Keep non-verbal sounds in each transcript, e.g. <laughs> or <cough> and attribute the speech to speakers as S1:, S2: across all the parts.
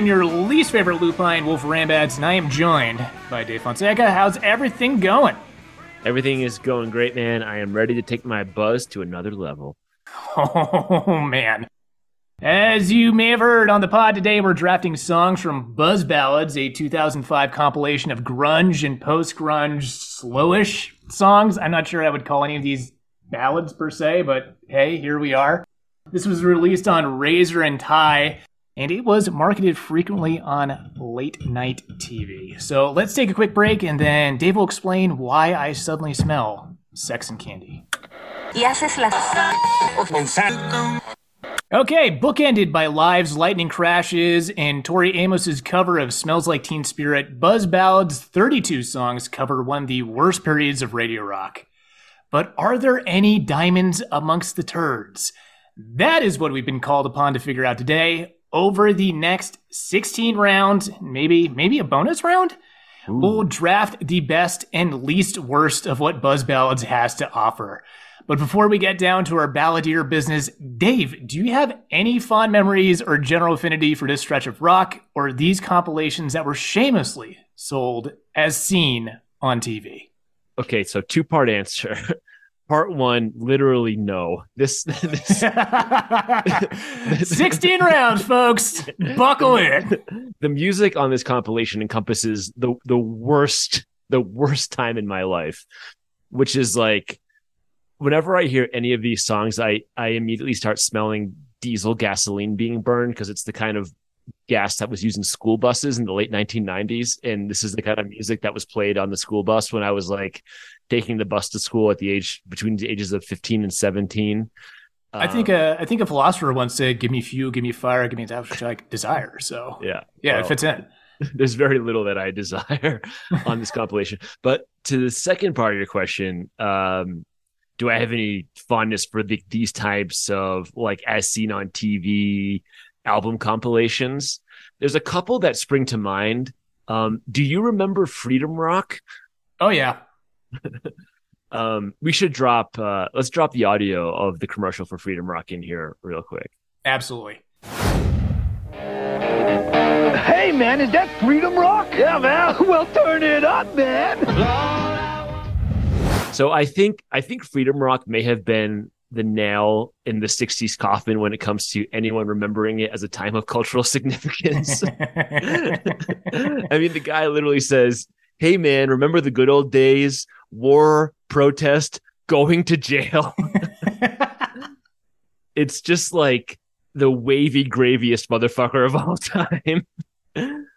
S1: am your least favorite lupine, Wolf Rambatz, and I am joined by Dave Fonseca. How's everything going?
S2: Everything is going great, man. I am ready to take my buzz to another level. <laughs>
S1: Oh, man. As you may have heard on the pod today, we're drafting songs from Buzz Ballads, a 2005 compilation of grunge and post grunge slowish songs. I'm not sure I would call any of these ballads per se, but hey, here we are. This was released on Razor and Tie, and it was marketed frequently on late night TV. So let's take a quick break, and then Dave will explain why I suddenly smell sex and candy.
S3: y haces las
S1: Okay, bookended by Live's Lightning Crashes and Tori Amos's cover of Smells Like Teen Spirit, Buzz Ballad's 32 songs cover one of the worst periods of radio rock. But are there any diamonds amongst the turds? That is what we've been called upon to figure out today. Over the next 16 rounds, maybe maybe a bonus round, we'll draft the best and least worst of what Buzz Ballads has to offer. But before we get down to our balladeer business, Dave, do you have any fond memories or general affinity for this stretch of rock or these compilations that were shamelessly sold as seen on TV?
S2: Okay, so two part answer. <laughs> Part one, literally no. This, <laughs> this <laughs>
S1: 16 rounds, folks. Buckle in. <laughs>
S2: the music on this compilation encompasses the the worst the worst time in my life, which is like whenever I hear any of these songs, I I immediately start smelling diesel gasoline being burned because it's the kind of gas that was used in school buses in the late 1990s and this is the kind of music that was played on the school bus when I was like taking the bus to school at the age between the ages of 15 and 17
S1: I think uh, I think a philosopher once said, "Give me fuel, give me fire, give me that which I desire." So
S2: yeah
S1: yeah,
S2: well,
S1: it fits in. <laughs>
S2: there's very little that I desire <laughs> on this compilation. But to the second part of your question, um, do I have any fondness for the, these types of like as seen on TV album compilations? There's a couple that spring to mind. Um, do you remember Freedom Rock?
S1: Oh yeah, <laughs>
S2: Um, we should drop. Uh, let's drop the audio of the commercial for Freedom Rock in here real quick.
S1: absolutely.
S4: Hey, man, is that Freedom Rock? Yeah, man. <laughs> Well, turn it up, man.
S2: So I think I think Freedom Rock may have been the nail in the 60s coffin when it comes to anyone remembering it as a time of cultural <laughs> significance. I mean, the guy literally says, Hey man, remember the good old days? War, protest, going to jail. <laughs> <laughs> it's just like the wavy graviest motherfucker of all <laughs> time.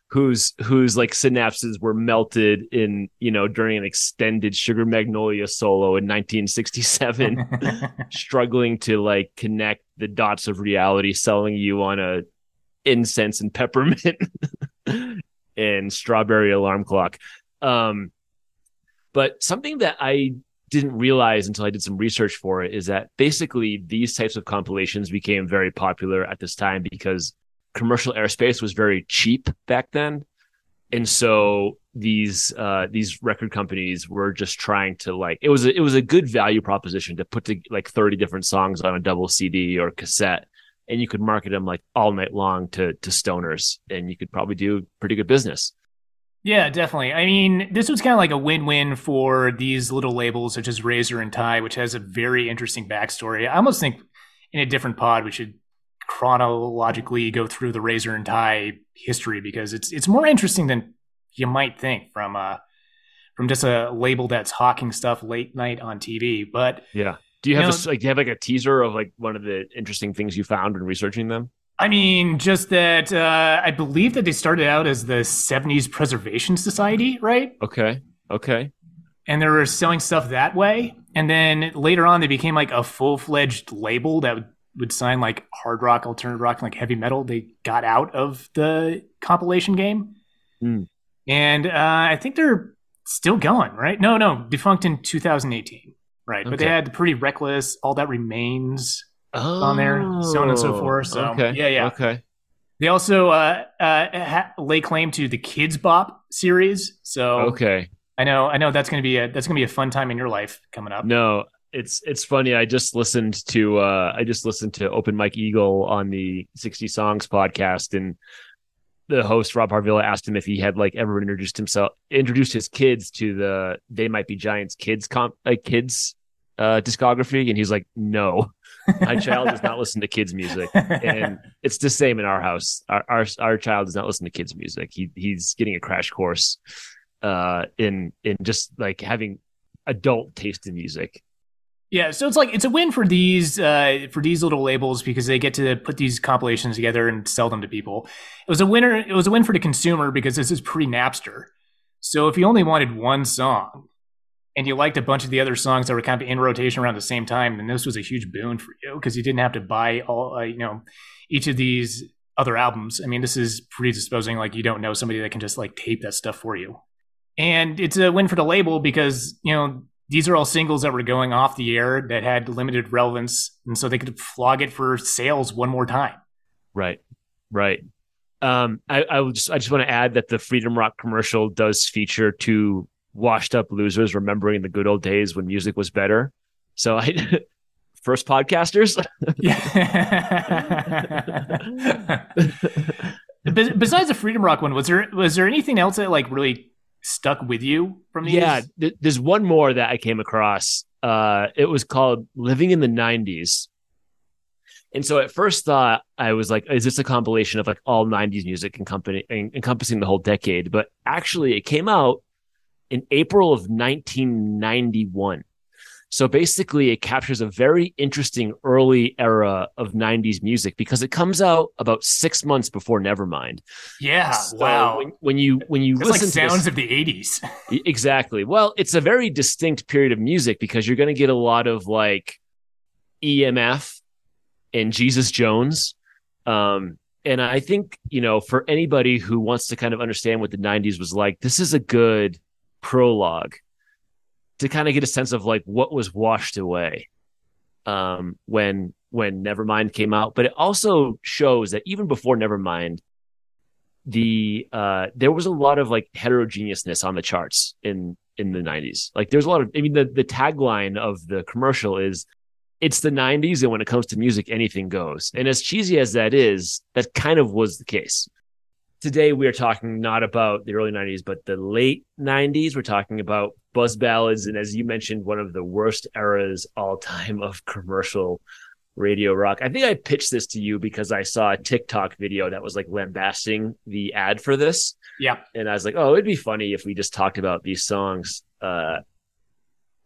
S2: whose whose like synapses were melted in, you know, during an extended Sugar Magnolia solo in 1967, struggling to like connect the dots of reality, selling you on a incense and peppermint and strawberry alarm clock. Um, but something that I didn't realize until I did some research for it is that basically these types of compilations became very popular at this time because commercial airspace was very cheap back then. And so these uh, these record companies were just trying to like it was a, it was a good value proposition to put to, like 30 different songs on a double CD or cassette and you could market them like all night long to to stoners and you could probably do pretty good business.
S1: Yeah, definitely. I mean, this was kind of like a win-win for these little labels such as Razor and Tie, which has a very interesting backstory. I almost think in a different pod we should chronologically go through the Razor and Tie history because it's it's more interesting than you might think from uh from just a label that's hawking stuff late night on TV. But
S2: Yeah. Do you have
S1: You
S2: a
S1: know-
S2: s like do you have like a teaser of like one of the interesting things you found when researching them?
S1: I mean, just that uh, I believe that they started out as the 70s Preservation Society, right?
S2: Okay. Okay.
S1: and they were selling stuff that way. And then later on, they became like a full fledged label that would, would sign like hard rock, alternative rock, and like heavy metal. They got out of the compilation game,
S2: Hmm.
S1: and uh, I think they're still going. Right? No, no, defunct in 2018. Right, but they
S2: Okay.
S1: had pretty reckless. All that remains.
S2: Oh,
S1: on there, so on and so forth, so,
S2: okay.
S1: yeah, yeah.
S2: Okay.
S1: They also uh, uh, ha- lay claim to the Kidz Bop series. So
S2: Okay.
S1: I know, I know that's gonna be a that's gonna be a fun time in your life coming up.
S2: No, it's it's funny. I just listened to uh I just listened to Open Mike Eagle on the 60 Songs podcast and the host Rob Harvilla asked him if he had like ever introduced himself, introduced his kids to the "They Might Be Giants" kids comp, like kids uh, discography, and he's like, "No, my child does not listen to kids music." And <laughs> it's the same in our house. Our our, our child does not listen to kids music. He he's getting a crash course uh, in in just like having adult taste in music.
S1: Yeah, so it's like it's a win for these uh, for these little labels because they get to put these compilations together and sell them to people. It was a winner. It was a win for the consumer because this is pre Napster. So if you only wanted one song and you liked a bunch of the other songs that were kind of in rotation around the same time, then this was a huge boon for you because you didn't have to buy all uh, you know each of these other albums. I mean, this is predisposing like you don't know somebody that can just like tape that stuff for you. And it's a win for the label because you know these are all singles that were going off the air that had limited relevance, and so they could flog it for sales one more time.
S2: Right, right. Um, I, I just I just want to add that the Freedom Rock commercial does feature two washed up losers remembering the good old days when music was better. So I <laughs> first podcasters. <laughs>
S1: Besides the Freedom Rock one, was there was there anything else that like really stuck with you from these?
S2: Yeah, th- there's one more that I came across. Uh, it was called "Living in the '90s," and so at first thought I was like, "Is this a compilation of like all '90s music encompassing encompassing the whole decade?" But actually, it came out in April of 1991. So basically, it captures a very interesting early era of 90s music because it comes out about six months before Nevermind.
S1: Yeah.
S2: So
S1: wow.
S2: When, when, you when you
S1: it's
S2: listen
S1: like
S2: to
S1: sounds of the 80s. <laughs>
S2: exactly. Well, it's a very distinct period of music because you're going to get a lot of like EMF and Jesus Jones. Um, and I think, you know, for anybody who wants to kind of understand what the 90s was like, this is a good prologue to kind of get a sense of like what was washed away um, when when Nevermind came out. But it also shows that even before Nevermind, the uh, there was a lot of like heterogeneousness on the charts in in the 90s. Like there's a lot of I mean the the tagline of the commercial is it's the 90s and when it comes to music anything goes. And as cheesy as that is, that kind of was the case. Today we are talking not about the early 90s but the late 90s. We're talking about buzz ballads and as you mentioned one of the worst eras all time of commercial radio rock. I think I pitched this to you because I saw a TikTok video that was like lambasting the ad for this.
S1: Yeah.
S2: And I was like, oh, it'd be funny if we just talked about these songs. Uh,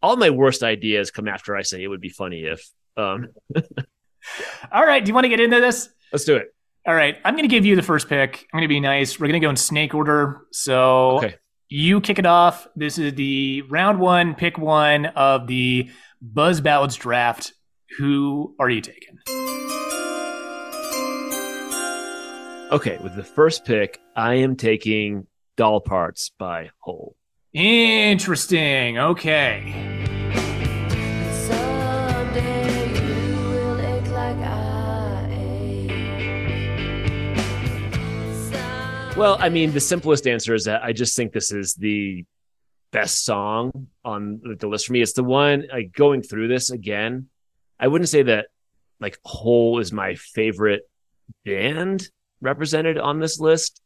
S2: all my worst ideas come after I say it would be funny if. Um, <laughs>
S1: All right. Do you want to get into this?
S2: let's do it.
S1: All right. I'm going to give you the first pick. I'm going to be nice. We're going to go in snake order. So
S2: Okay.
S1: you kick it off. This is the round one, pick one of the Buzz Ballads draft. Who are you taking?
S2: Okay. With the first pick, I am taking Doll Parts by Hole.
S1: Interesting. Okay.
S2: Well, I mean, the simplest answer is that I just think this is the best song on the list for me. It's the one like going through this again. I wouldn't say that like Hole is my favorite band represented on this list,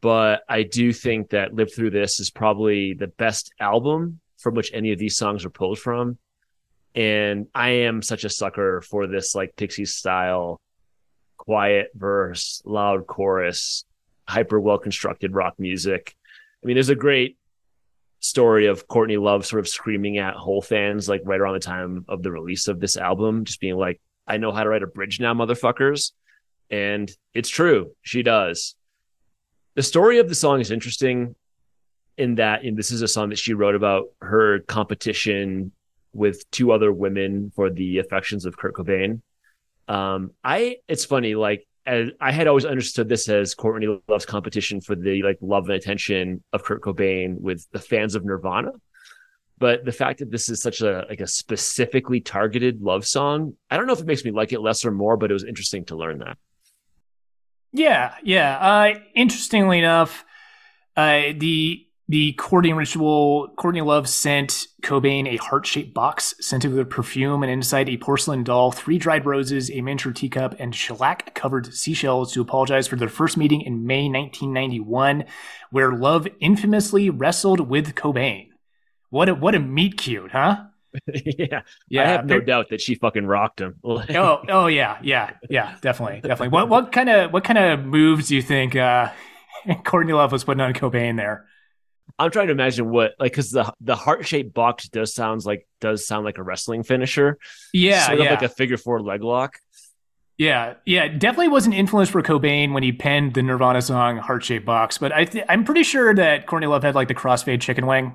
S2: but I do think that Live Through This is probably the best album from which any of these songs are pulled from. And I am such a sucker for this like Pixie style, quiet verse, loud chorus, hyper well constructed rock music. I mean, there's a great story of Courtney Love sort of screaming at Hole fans like right around the time of the release of this album, just being like, I know how to write a bridge now, motherfuckers. And it's true. She does. The story of the song is interesting in that this is a song that she wrote about her competition with two other women for the affections of Kurt Cobain. Um, I it's funny, like as, I had always understood this as Courtney Love's competition for the like love and attention of Kurt Cobain with the fans of Nirvana. But the fact that this is such a like a specifically targeted love song, I don't know if it makes me like it less or more, but it was interesting to learn that.
S1: Yeah, yeah. Uh, interestingly enough, uh, the the courting ritual, Courtney Love sent Cobain a heart shaped box scented with perfume and inside a porcelain doll, three dried roses, a miniature teacup, and shellac covered seashells to apologize for their first meeting in May 1991, where Love infamously wrestled with Cobain. What a, what a meet cute, huh?
S2: yeah. <laughs>
S1: Yeah.
S2: I have no doubt that she fucking rocked him. <laughs>
S1: oh, oh yeah, yeah, yeah, definitely, definitely. What what kind of what kind of moves do you think uh, <laughs> Courtney Love was putting on Cobain there?
S2: I'm trying to imagine what like because the the heart shaped box does sounds like does sound like a wrestling finisher.
S1: Yeah,
S2: sort
S1: yeah,
S2: of like a figure four leg lock.
S1: yeah, yeah. Definitely was an influence for Cobain when he penned the Nirvana song "Heart Shaped Box." But I th- I'm pretty sure that Courtney Love had like the crossfade chicken wing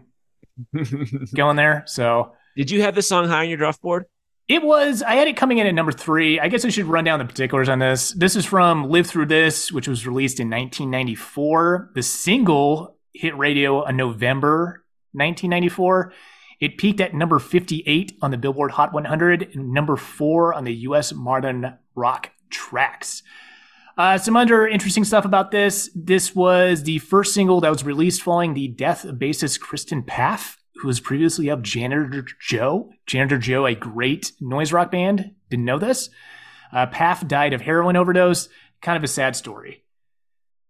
S1: <laughs> going there. So
S2: Did you have this song high on your draft board?
S1: It was, I had it coming in at number three. I guess I should run down the particulars on this. This is from Live Through This, which was released in 1994. The single hit radio in November 1994. It peaked at number 58 on the Billboard Hot 100 and number four on the US Modern Rock Tracks. Uh, some other interesting stuff about this. This was the first single that was released following the death of bassist Kristen Pfaff, who was previously of Janitor Joe. Janitor Joe, a great noise rock band. Didn't know this. Uh, Paff died of heroin overdose. Kind of a sad story.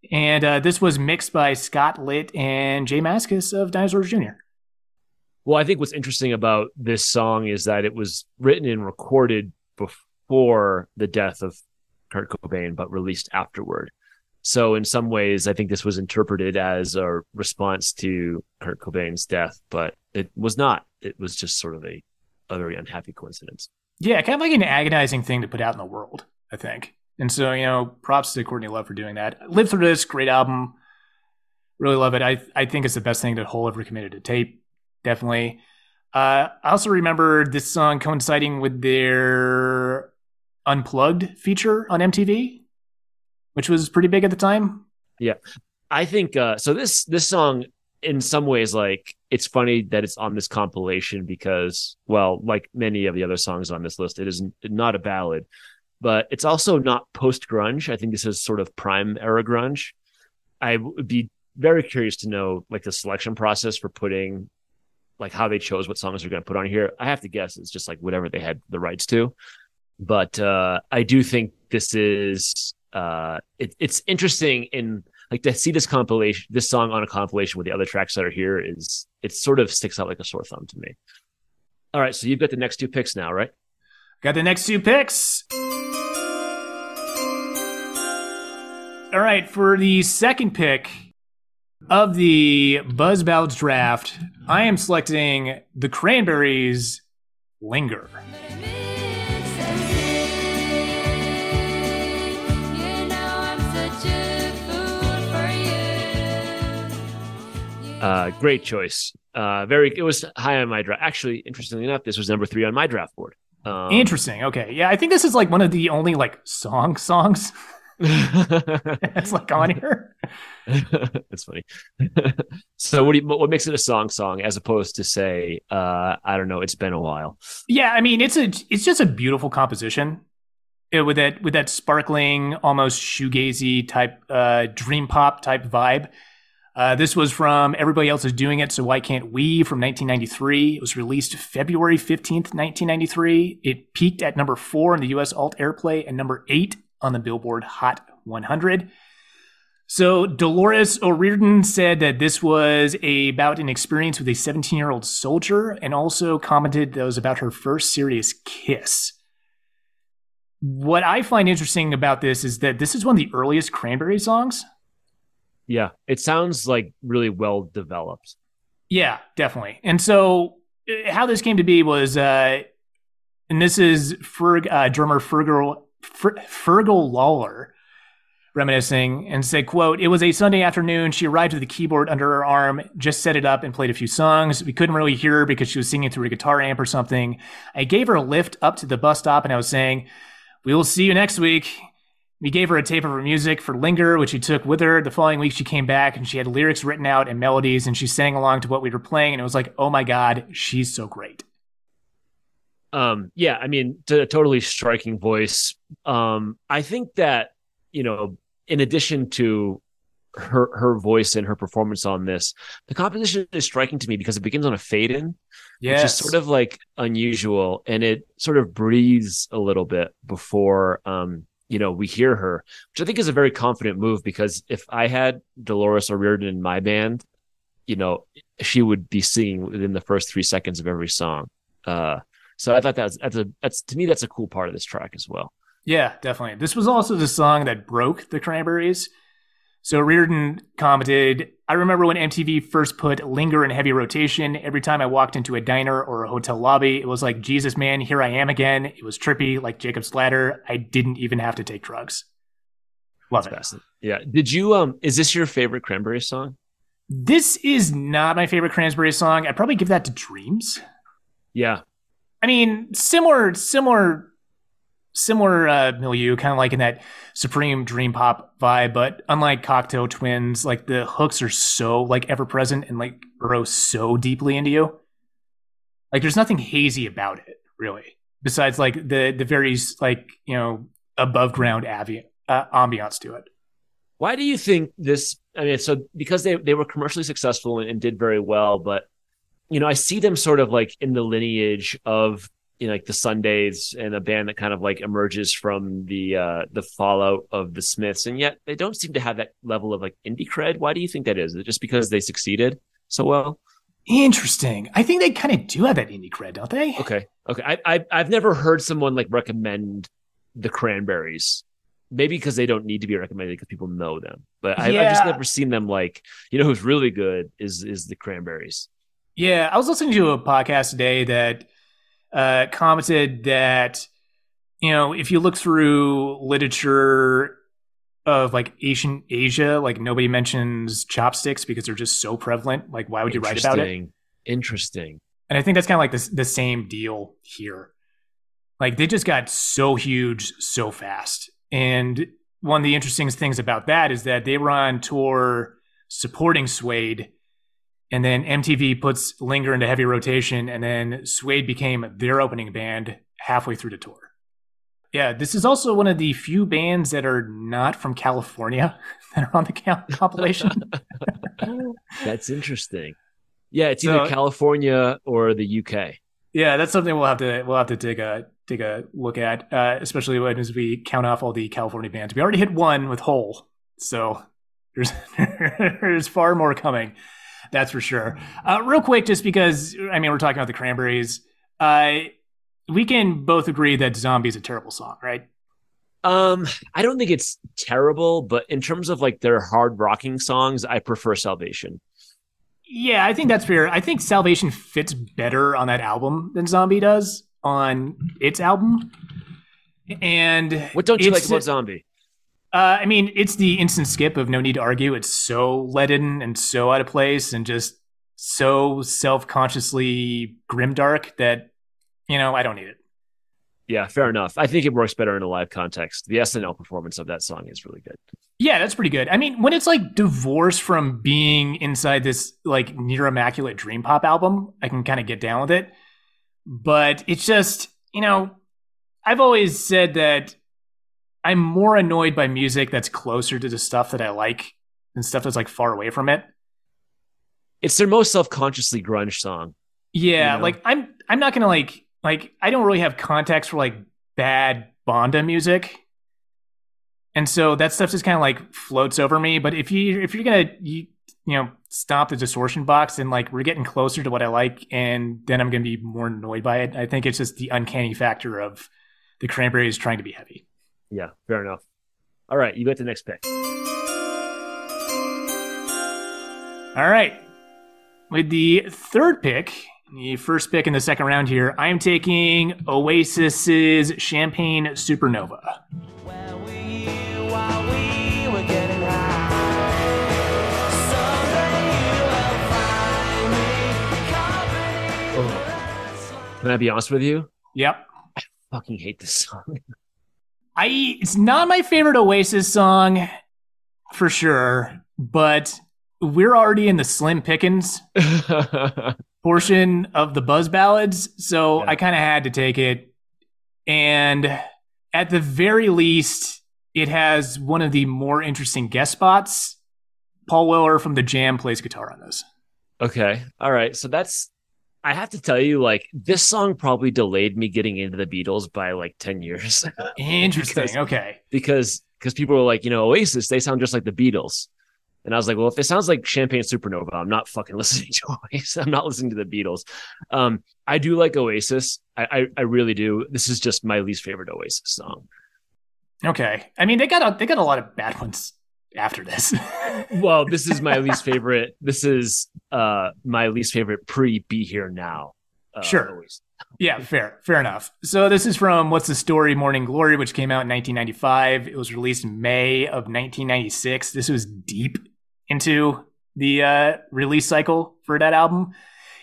S1: And uh, this was mixed by Scott Litt and Jay Mascis of Dinosaurs Jr.
S2: Well, I think what's interesting about this song is that it was written and recorded before the death of Kurt Cobain, but released afterward. So, in some ways, I think this was interpreted as a response to Kurt Cobain's death, but it was not. It was just sort of a, a very unhappy coincidence.
S1: Yeah, kind of like an agonizing thing to put out in the world, I think. And so, you know, props to Courtney Love for doing that. Live Through This, great album. Really love it. I, I think it's the best thing that Hole ever committed to tape. Definitely. Uh, I also remember this song coinciding with their Unplugged feature on MTV, which was pretty big at the time. Yeah.
S2: I think uh, so. This this song, in some ways, like it's funny that it's on this compilation because, well, like many of the other songs on this list, it is not a ballad, but it's also not post grunge. I think this is sort of prime era grunge. I would be very curious to know like the selection process for putting, like how they chose what songs they're going to put on here. I have to guess it's just like whatever they had the rights to, but uh, I do think this is uh, it, it's interesting in like to see this compilation, this song on a compilation with the other tracks that are here is it sort of sticks out like a sore thumb to me. All right, so you've got the next two picks now, right?
S1: Got the next two picks. All right, for the second pick of the Buzz Ballads draft, I am selecting the Cranberries Linger.
S2: Uh, great choice. Uh, very. It was high on my draft. Actually, interestingly enough, this was number three on my draft board. Um,
S1: Interesting. Okay. Yeah, I think this is like one of the only like song songs <laughs> that's like on here. <laughs>
S2: That's funny. <laughs> so, what do you, what makes it a song song as opposed to say, uh, I don't know, it's been a while.
S1: Yeah, I mean it's a it's just a beautiful composition. uh, with that with that sparkling, almost shoegazy type, uh, dream pop type vibe. Uh, this was from Everybody Else Is Doing It, So Why Can't We from 1993. It was released February 15th, 1993. It peaked at number four in the US alt airplay and number eight on the Billboard Hot 100. So Dolores O'Riordan said that this was a, about an experience with a 17 year old soldier and also commented that it was about her first serious kiss. What I find interesting about this is that this is one of the earliest Cranberry songs.
S2: Yeah, it sounds like really well developed.
S1: Yeah, definitely. And so, uh, how this came to be was, uh, and this is Ferg, uh, drummer Fergal, Fer, Fergal Lawler reminiscing and said, quote, it was a Sunday afternoon. She arrived with a keyboard under her arm, just set it up and played a few songs. We couldn't really hear her because she was singing through a guitar amp or something. I gave her a lift up to the bus stop and I was saying, we will see you next week. We gave her a tape of her music for Linger, which she took with her. The following week, she came back and she had lyrics written out and melodies, and she sang along to what we were playing. And it was like, oh my God, she's so great.
S2: Um, yeah, I mean, a totally striking voice. Um, I think that you know, in addition to her her voice and her performance on this. The composition is striking to me because it begins on a fade in, which is sort of like unusual, and it sort of breathes a little bit before um you know we hear her, which I think is a very confident move because if I had Dolores O'Riordan in my band, you know she would be singing within the first three seconds of every song. Uh, so I thought that's that's a that's to me that's a cool part of this track as well.
S1: Yeah, definitely. This was also the song that broke the Cranberries. So Reardon commented, I remember when MTV first put Linger in heavy rotation. Every time I walked into a diner or a hotel lobby, it was like, Jesus, man, here I am again. It was trippy, like Jacob's Ladder. I didn't even have to take drugs. Love it.
S2: Fascinating. Yeah. Did you um is this your favorite Cranberry song?
S1: This is not my favorite Cranberry song. I'd probably give that to Dreams.
S2: Yeah.
S1: I mean, similar, similar, similar uh, milieu, kind of like in that supreme dream pop vibe. But unlike Cocteau Twins, like the hooks are so like ever present and like burrow so deeply into you. Like there's nothing hazy about it, really, besides like the the very like you know above ground avi- uh, ambiance to it.
S2: Why do you think this? I mean, so because they they were commercially successful and, and did very well, but you know, I see them sort of like in the lineage of you know, like the Sundays and a band that kind of like emerges from the uh the fallout of the Smiths, and yet they don't seem to have that level of like indie cred. Why do you think that is? Is it just because they succeeded so well?
S1: Interesting. I think they kind of do have that indie cred, don't they?
S2: Okay, okay. I, I I've never heard someone like recommend the Cranberries. Maybe because they don't need to be recommended because people know them. But I, I've just never seen them like you know who's really good is is the Cranberries.
S1: Yeah, I was listening to a podcast today that uh, commented that you know if you look through literature of like Asian Asia, like nobody mentions chopsticks because they're just so prevalent. Like, why would you write about it?
S2: Interesting. Interesting.
S1: And I think that's kind of like the the same deal here. Like they just got so huge so fast. And one of the interesting things about that is that they were on tour supporting Suede, and then MTV puts Linger into heavy rotation, and then Suede became their opening band halfway through the tour. Yeah, this is also one of the few bands that are not from California <laughs> that are on the cal- <laughs> compilation. <laughs>
S2: That's interesting. Yeah, it's
S1: So-
S2: either California or the UK.
S1: Yeah, that's something we'll have to we'll have to take a take a look at, uh, especially when as we count off all the California bands. We already hit one with Hole, so there's there's far more coming. That's for sure. Uh, real quick, just because I mean we're talking about the Cranberries, uh, we can both agree that "Zombie" is a terrible song, right?
S2: Um, I don't think it's terrible, but in terms of like their hard rocking songs, I prefer Salvation.
S1: Yeah, I think that's fair. I think Salvation fits better on that album than Zombie does on its album. And
S2: What don't you like about Zombie?
S1: Uh, I mean, it's the instant skip of no need to argue. It's so leaden and so out of place and just so self consciously grimdark that, you know, I don't need it.
S2: Yeah, fair enough. I think it works better in a live context. The SNL performance of that song is really good.
S1: Yeah, that's pretty good. I mean, when it's like divorced from being inside this like near immaculate dream pop album, I can kind of get down with it. But it's just, you know, I've always said that I'm more annoyed by music that's closer to the stuff that I like than stuff that's like far away from it.
S2: It's their most self-consciously grunge song.
S1: Yeah,
S2: You know?
S1: like I'm I'm not gonna like like I don't really have context for like bad Bonda music. And so that stuff just kind of like floats over me. But if you if you're gonna you, you know stop the distortion box and like we're getting closer to what I like, and then I'm gonna be more annoyed by it. I think it's just the uncanny factor of the Cranberries trying to be heavy.
S2: Yeah, fair enough. All right, you got the next pick.
S1: All right. With the third pick, the first pick in the second round here, I'm taking Oasis's Champagne Supernova.
S5: Where were you while we were getting high? Someday you'll find me company.
S2: Can I be honest with you?
S1: Yep.
S2: I fucking hate this song. <laughs>
S1: I it's not my favorite Oasis song for sure, but we're already in the Slim Pickens <laughs> portion of the Buzz ballads, so
S2: Yeah.
S1: I kind of had to take it. And at the very least, it has one of the more interesting guest spots Paul Weller from The Jam plays guitar on this.
S2: Okay. All right. So that's I have to tell you, like, this song probably delayed me getting into the Beatles by like 10 years. <laughs>
S1: Interesting.
S2: Because-
S1: okay.
S2: because because people were like, you know, Oasis, they sound just like the Beatles. And I was like, well, if it sounds like Champagne Supernova, I'm not fucking <laughs> listening to Oasis. I'm not listening to the Beatles. Um, I do like Oasis. I, I I really do. This is just my least favorite Oasis song.
S1: Okay. I mean, they got a, they got a lot of bad ones after this. <laughs>
S2: Well, this is my least favorite. This is uh my least favorite pre Be Here Now. Uh,
S1: Sure.
S2: Oasis.
S1: Yeah, fair, fair enough. So this is from What's the Story Morning Glory, which came out in 1995. It was released in May of 1996. This was deep into the uh, release cycle for that album.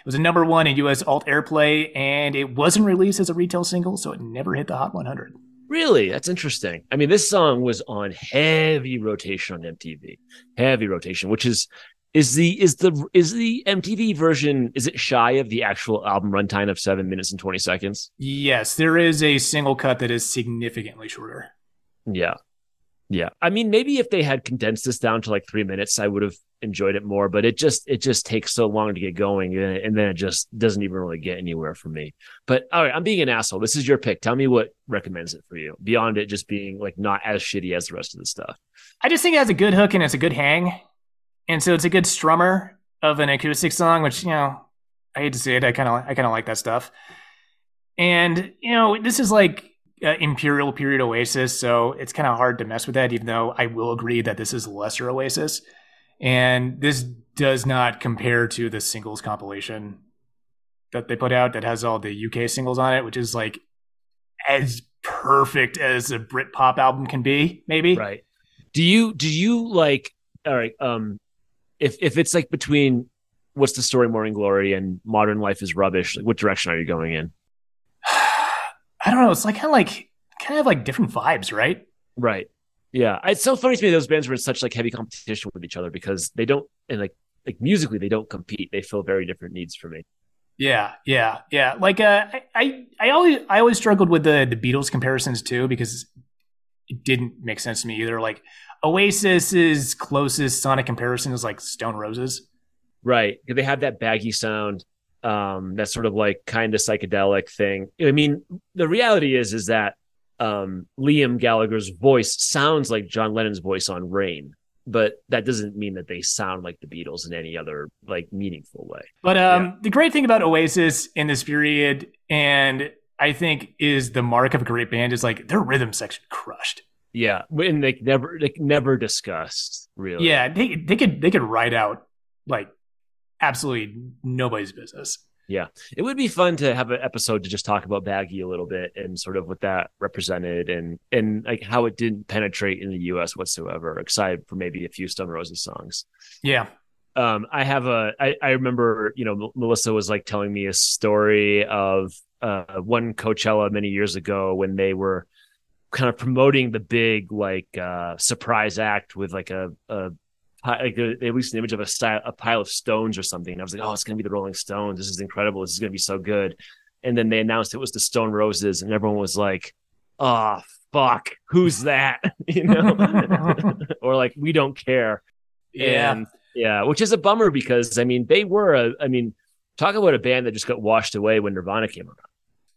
S1: It was a number one in U.S. alt airplay, and it wasn't released as a retail single, so it never hit the Hot 100.
S2: Really? That's interesting. I mean, this song was on heavy rotation on MTV. Heavy rotation, which is is the is the is the MTV version is it shy of the actual album runtime of 7 minutes and 20 seconds?
S1: Yes, there is a single cut that is significantly shorter.
S2: Yeah. Yeah. I mean, maybe if they had condensed this down to like 3 minutes, I would have enjoyed it more, but it just it just takes so long to get going and, and then it just doesn't even really get anywhere for me. But all right, I'm being an asshole. This is your pick. Tell me what recommends it for you beyond it just being like not as shitty as the rest of the stuff.
S1: I just think it has a good hook and it's a good hang. And so it's a good strummer of an acoustic song, which, you know, I hate to say it, I kind of I kind of like that stuff. And, you know, this is like uh, Imperial period Oasis, so it's kind of hard to mess with that even though I will agree that this is lesser Oasis. And this does not compare to the singles compilation that they put out that has all the UK singles on it, which is like as perfect as a Britpop album can be, maybe.
S2: Right. Do you do you like all right, um if if it's like between what's the story Morning Glory and Modern Life is Rubbish, like what direction are you going in?
S1: I don't know. It's like kind of like kind of like different vibes, right?
S2: Right. Yeah. It's so funny to me those bands were in such like heavy competition with each other because they don't and like like musically they don't compete. They fill very different needs for me.
S1: Yeah, yeah, yeah. Like uh, I, I, I always, I always struggled with the the Beatles comparisons too because it didn't make sense to me either. Like Oasis's closest sonic comparison is like Stone Roses.
S2: Right. They have that baggy sound, um, that sort of like kind of psychedelic thing. I mean, the reality is is that um, Liam Gallagher's voice sounds like John Lennon's voice on Rain, but that doesn't mean that they sound like the Beatles in any other like meaningful way.
S1: But um,
S2: Yeah.
S1: the great thing about Oasis in this period, and I think is the mark of a great band, is like their rhythm section crushed.
S2: Yeah, and they never they never discussed really.
S1: Yeah, they they could they could write out like absolutely nobody's business. Yeah.
S2: It would be fun to have an episode to just talk about Baggy a little bit and sort of what that represented and and like how it didn't penetrate in the U.S. whatsoever, aside for maybe a few Stone Roses songs.
S1: Yeah,
S2: um i have a i, I remember you know melissa was like telling me a story of uh one coachella many years ago when they were kind of promoting the big like uh surprise act with like a a like a, at least an image of a style, a pile of stones or something. And I was like, oh, it's gonna be the Rolling Stones. This is incredible. This is gonna be so good. And then they announced it was the Stone Roses, and everyone was like, oh fuck, who's that? <laughs> you know, <laughs> or like we don't care.
S1: yeah.
S2: And yeah, which is a bummer because I mean they were a I mean talk about a band that just got washed away when Nirvana came around.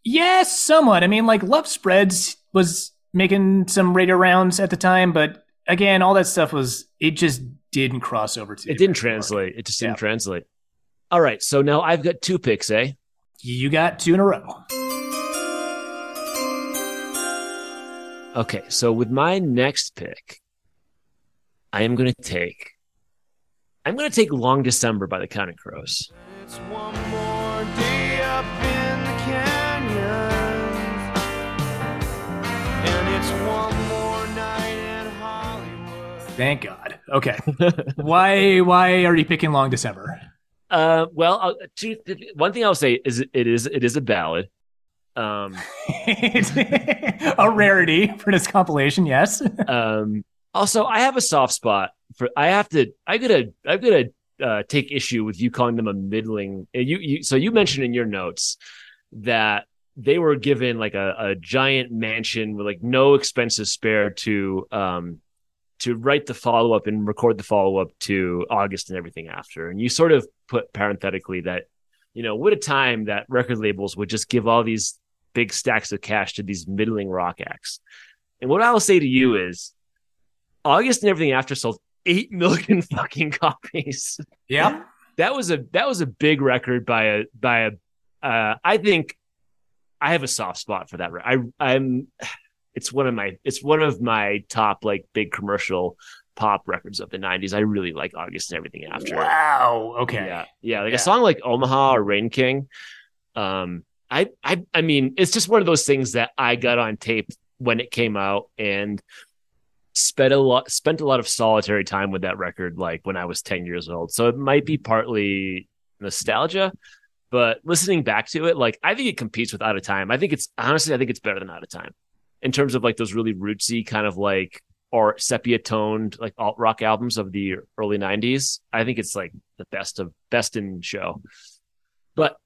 S1: Yes, somewhat. I mean, like Love Spreads was making some radio rounds at the time, but again, all that stuff was it just didn't cross over to.
S2: It didn't
S1: American market.
S2: translate. It just didn't
S1: Yeah.
S2: translate. All right, so now I've got two picks, eh?
S1: You got two in a row.
S2: Okay, so with my next pick, I am going to take I'm going to take Long December by the Counting Crows.
S5: It's one more day up in the canyons, and it's one
S1: Thank God. Okay. <laughs> why? Why are you picking Long December?
S2: Uh, well, I'll, two, one thing I'll say is it is it is a ballad. Um, <laughs>
S1: a rarity for this compilation. Yes. <laughs>
S2: um, also, I have a soft spot for. I have to. I gotta. I gotta uh, take issue with you calling them a middling. uh, You. You. So you mentioned in your notes that they were given like a, a giant mansion with like no expenses spared to um to write the follow up and record the follow up to August and everything after. And you sort of put parenthetically that, you know, what a time that record labels would just give all these big stacks of cash to these middling rock acts. And what I'll say to you is August and everything after sold 8 <laughs> million fucking copies.
S1: Yeah.
S2: That was a that was a big record by a by a uh I think I have a soft spot for that. I I'm it's one of my it's one of my top like big commercial pop records of the 90s. I really like August and everything after.
S1: Wow. Okay.
S2: Yeah. Yeah, like
S1: Yeah.
S2: a song like Omaha or Rain King. Um I I I mean, it's just one of those things that I got on tape when it came out and spent a lot spent a lot of solitary time with that record like when I was 10 years old. So it might be partly nostalgia, but listening back to it, like I think it competes with Out of Time. I think it's honestly I think it's better than Out of Time in terms of like those really rootsy kind of like or sepia toned like alt rock albums of the early 90s. I think it's like the best of best in show. But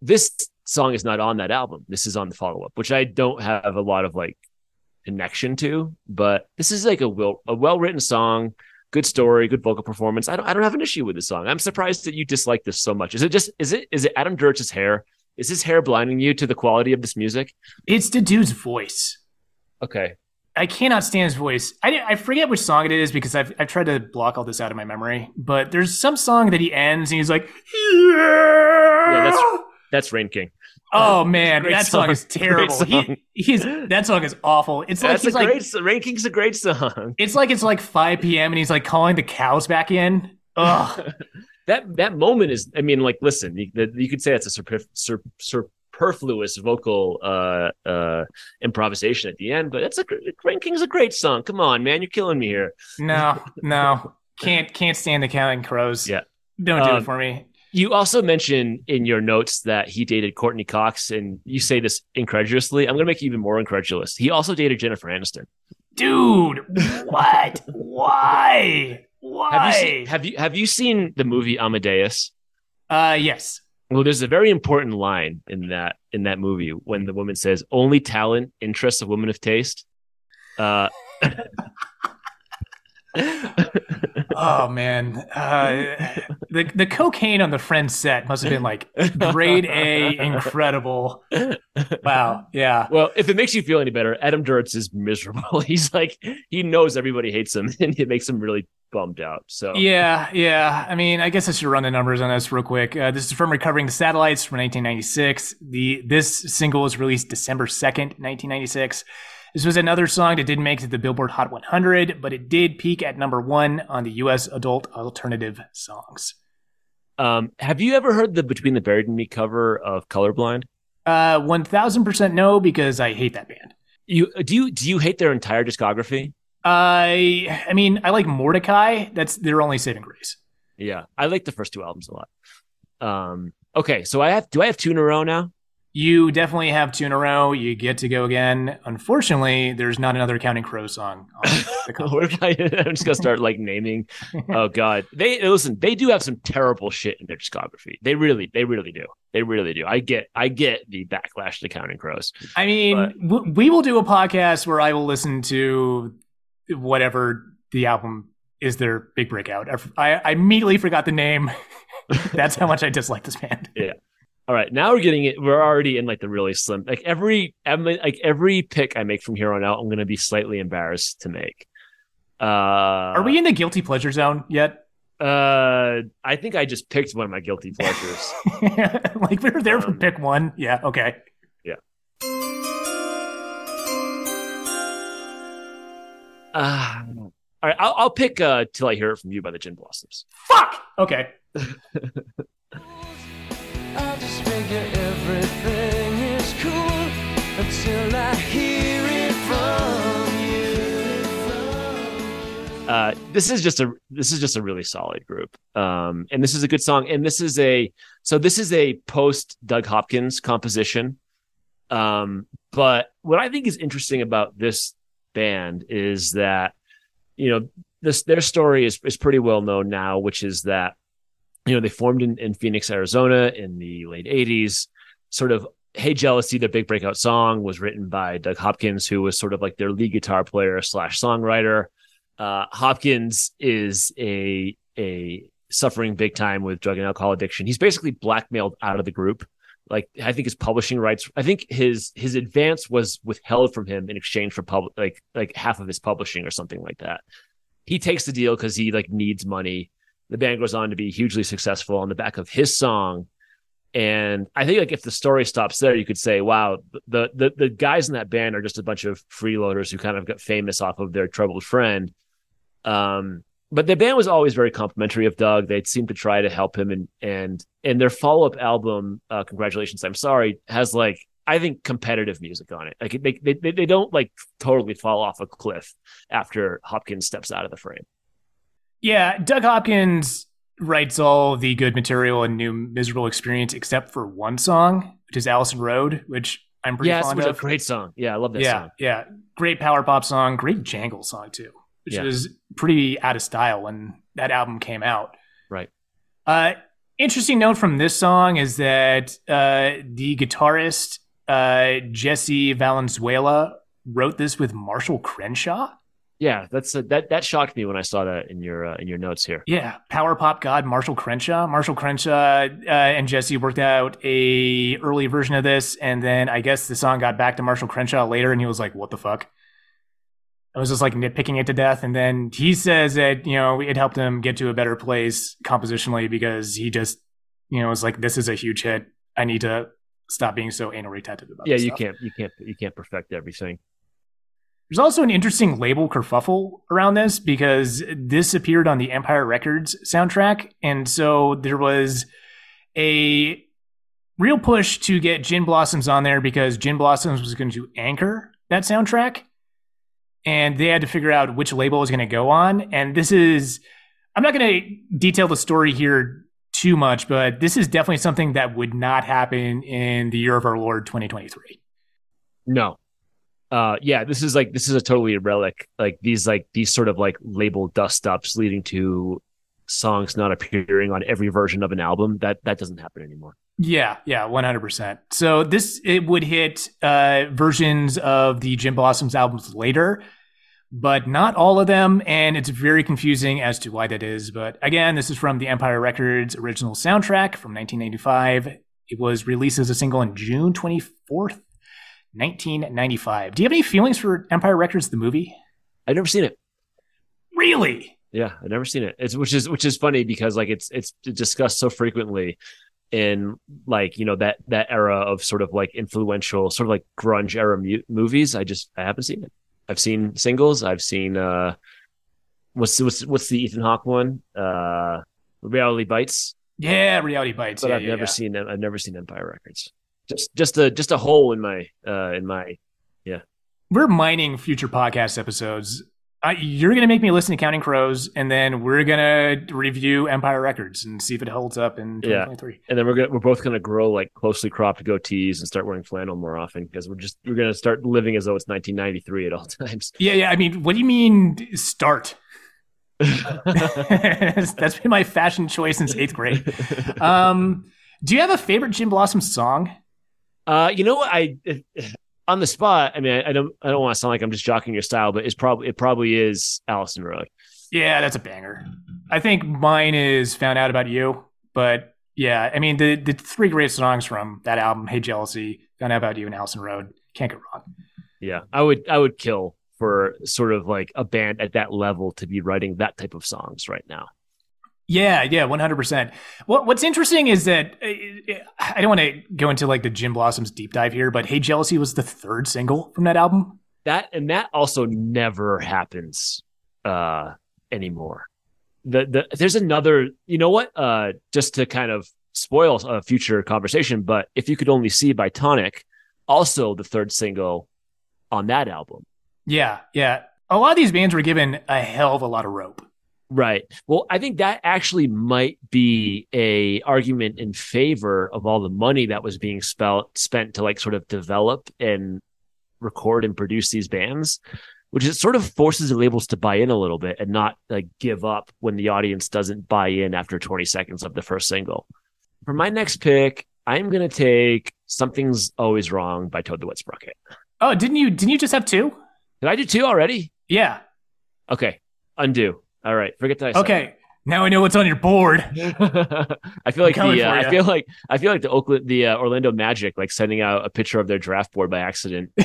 S2: this song is not on that album. This is on the follow up, which I don't have a lot of like connection to. But this is like a well a well written song, good story, good vocal performance. I don't I don't have an issue with this song. I'm surprised that you dislike this so much. Is it just is it is it Adam Duritz's hair? Is his hair blinding you to the quality of this music?
S1: It's the dude's voice.
S2: Okay.
S1: I cannot stand his voice. I, I forget which song it is because I've, I've tried to block all this out of my memory. But there's some song that he ends and he's like, yeah.
S2: that's- That's Rain King.
S1: oh man, that song,
S2: song.
S1: is terrible.
S2: Great
S1: He, he's that song is awful. It's like
S2: That's a
S1: he's like
S2: great Rain King's a great song.
S1: it's like it's like 5 p.m. and he's like calling the cows back in. Ugh. <laughs>
S2: that that moment is i mean like listen you, that- you could say it's a superf- sur, superfluous vocal uh uh improvisation at the end but it's a gr- Rain King's a great song come on man you're killing me here
S1: no, no, can't can't stand the Counting Crows.
S2: Yeah.
S1: don't do
S2: Um,
S1: it for me.
S2: you also mentioned in your notes that he dated courteney cox and you say this incredulously i'm gonna make you even more incredulous he also dated jennifer aniston
S1: Dude, <laughs> what? Why? Why?
S2: have you seen have you have you seen the movie amadeus
S1: uh, yes.
S2: Well, there's a very important line in that in that movie when the woman says, "Only talent interests a woman of taste." Uh, <laughs>
S1: Oh man, uh, the the cocaine on the Friends set must have been like grade A, incredible. Wow, yeah.
S2: well, if it makes you feel any better, Adam Duritz is miserable. <laughs> He's like he knows everybody hates him, <laughs> and it makes him really bummed out. So
S1: Yeah, yeah. I mean, I guess I should run the numbers on this real quick. Uh, this is from Recovering the Satellites from 1996. The this single was released December 2nd, 1996. This was another song that didn't make it to the Billboard Hot 100, but it did peak at number one on the U.S. Adult Alternative Songs.
S2: um, have you ever heard the Between the Buried and Me cover of Colorblind?
S1: Uh, 1000% no, because I hate that band.
S2: You do you do you hate their entire discography?
S1: I, I mean, I like Mordecai. That's their only saving grace.
S2: Yeah, I like the first two albums a lot. Um, okay, so I have do I have two in a row now?
S1: You definitely have two in a row. You get to go again. Unfortunately, there's not another Counting Crow song on <laughs> the
S2: what if I, I'm just gonna start like naming? <laughs> Oh God, they listen. They do have some terrible shit in their discography. They really, they really do. They really do. I get, I get the backlash to Counting Crows.
S1: I mean, w- we will do a podcast where I will listen to whatever the album is their big breakout. I, I, I immediately forgot the name. <laughs> That's how much I dislike this band. <laughs> Yeah.
S2: All right, now we're getting it. We're already in like the really slim. Like every, like every pick I make from here on out, I'm gonna be slightly embarrassed to make. Uh,
S1: Are we in the guilty pleasure zone yet?
S2: Uh, I think I just picked one of my guilty pleasures. <laughs>
S1: like we were there for
S2: Um,
S1: pick one. Yeah. Okay.
S2: Uh, all right, I'll, I'll pick uh, "Till I Hear It From You" by the Gin Blossoms.
S1: Fuck. Okay. <laughs>
S5: I just figure everything is cool until I hear it from
S2: uh, this is just a this is just a really solid group um and this is a good song and this is a so this is a post doug hopkins composition um but what i think is interesting about this band is that you know this their story is is pretty well known now which is that you know they formed in, in phoenix arizona in the late 80s sort of hey jealousy their big breakout song was written by doug hopkins who was sort of like their lead guitar player slash songwriter Uh, Hopkins is a a suffering big time with drug and alcohol addiction. He's basically blackmailed out of the group. Like I think his publishing rights, I think his his advance was withheld from him in exchange for public like like half of his publishing or something like that. He takes the deal because he like needs money. The band goes on to be hugely successful on the back of his song. And I think like if the story stops there, you could say, wow, the the the guys in that band are just a bunch of freeloaders who kind of got famous off of their troubled friend. Um, but the band was always very complimentary of Doug. They seemed to try to help him, and and and their follow up album, uh, "Congratulations, I'm Sorry," has like I think competitive music on it. Like they they they don't like totally fall off a cliff after Hopkins steps out of the frame.
S1: Yeah, Doug Hopkins writes all the good material in New Miserable Experience except for one song, which is Allison Road, which I'm pretty
S2: Yeah,
S1: fond
S2: it's a great song. Yeah, I love that
S1: yeah,
S2: song.
S1: yeah, great power pop song, great jangle song too, which
S2: Yeah.
S1: was pretty out of style when that album came out.
S2: Right.
S1: Uh, interesting note from this song is that uh, the guitarist uh, Jesse Valenzuela wrote this with Marshall Crenshaw.
S2: Yeah, that's a, that that shocked me when I saw that in your uh, in your notes here.
S1: Yeah, power pop god Marshall Crenshaw. Marshall Crenshaw uh, and Jesse worked out a early version of this, and then I guess the song got back to Marshall Crenshaw later, and he was like, "What the fuck." I was just like nitpicking it to death, and then he says that you know it helped him get to a better place compositionally because he just you know was like, "This is a huge hit. I need to stop being so anal retentive about."
S2: Yeah, you
S1: stuff."
S2: can't you can't you can't perfect everything.
S1: There's also an interesting label kerfuffle around this because this appeared on the Empire Records soundtrack. And so there was a real push to get Gin Blossoms on there because Gin Blossoms was going to anchor that soundtrack. And they had to figure out which label was going to go on. And this is, I'm not going to detail the story here too much, but this is definitely something that would not happen in the year of our Lord 2023.
S2: No. Uh yeah, this is like this is a totally a relic. Like these like these sort of like label dust ups leading to songs not appearing on every version of an album. That that doesn't happen anymore.
S1: Yeah, yeah, one hundred percent. So this it would hit uh, versions of the Gin Blossoms albums later, but not all of them, and it's very confusing as to why that is. But again, this is from the Empire Records original soundtrack from 1995. It was released as a single on June twenty fourth, nineteen ninety five. Do you have any feelings for Empire Records the movie?
S2: I've never seen it.
S1: Really?
S2: Yeah, I've never seen it. It's which is which is funny because like it's it's discussed so frequently in like you know that that era of sort of like influential sort of like grunge era mu- movies. I just I haven't seen it. I've seen singles. I've seen uh what's what's what's the Ethan Hawke one? Uh Reality Bites.
S1: Yeah, Reality Bites.
S2: But
S1: yeah,
S2: I've
S1: yeah,
S2: never
S1: yeah.
S2: seen I've never seen Empire Records. Just just a just a hole in my uh in my yeah.
S1: we're mining future podcast episodes. Uh, you're going to make me listen to Counting Crows, and then we're going to review Empire Records and see if it holds up in
S2: Yeah.
S1: 2023.
S2: and then we're gonna we're both gonna grow like closely cropped goatees and start wearing flannel more often because we're just we're gonna start living as though it's 1993 at all <laughs> times.
S1: Yeah, yeah. I mean, what do you mean start? <laughs> That's been my fashion choice since eighth grade. Um, do you have a favorite Gin Blossom song?
S2: Uh, you know what? I on the spot. I mean, I, I don't I don't want to sound like I'm just jocking your style, but it's probably it probably is Allison Road.
S1: Yeah, that's a banger. I think mine is Found Out About You, but yeah, I mean the the three great songs from that album, Hey Jealousy, Found Out About You, and Allison Road, can't go wrong.
S2: Yeah, I would I would kill for sort of like a band at that level to be writing that type of songs right now.
S1: Yeah, yeah, one hundred percent. What What's interesting is that uh, I don't want to go into like the Gin Blossoms deep dive here, but Hey Jealousy was the third single from that album.
S2: That and that also never happens uh anymore. The the there's another, you know what? Uh just to kind of spoil a future conversation, but if you could only see by Tonic, also the third single on that album.
S1: Yeah, yeah. A lot of these bands were given a hell of a lot of rope.
S2: Right. Well, I think that actually might be a argument in favor of all the money that was being spelt spent to like sort of develop and record and produce these bands, which is sort of forces the labels to buy in a little bit and not like give up when the audience doesn't buy in after 20 seconds of the first single. For my next pick, I'm gonna take Something's Always Wrong by Toad the Wet Sprocket.
S1: Oh, didn't you? Didn't you just have two?
S2: Did I do two already?
S1: Yeah.
S2: Okay. Undo. All right. Forget that. I said
S1: Okay, now I know what's on your board. <laughs>
S2: I feel like
S1: coming
S2: the uh, I feel like I feel like the Oakland the uh, Orlando Magic like sending out a picture of their draft board by accident. <laughs> <laughs>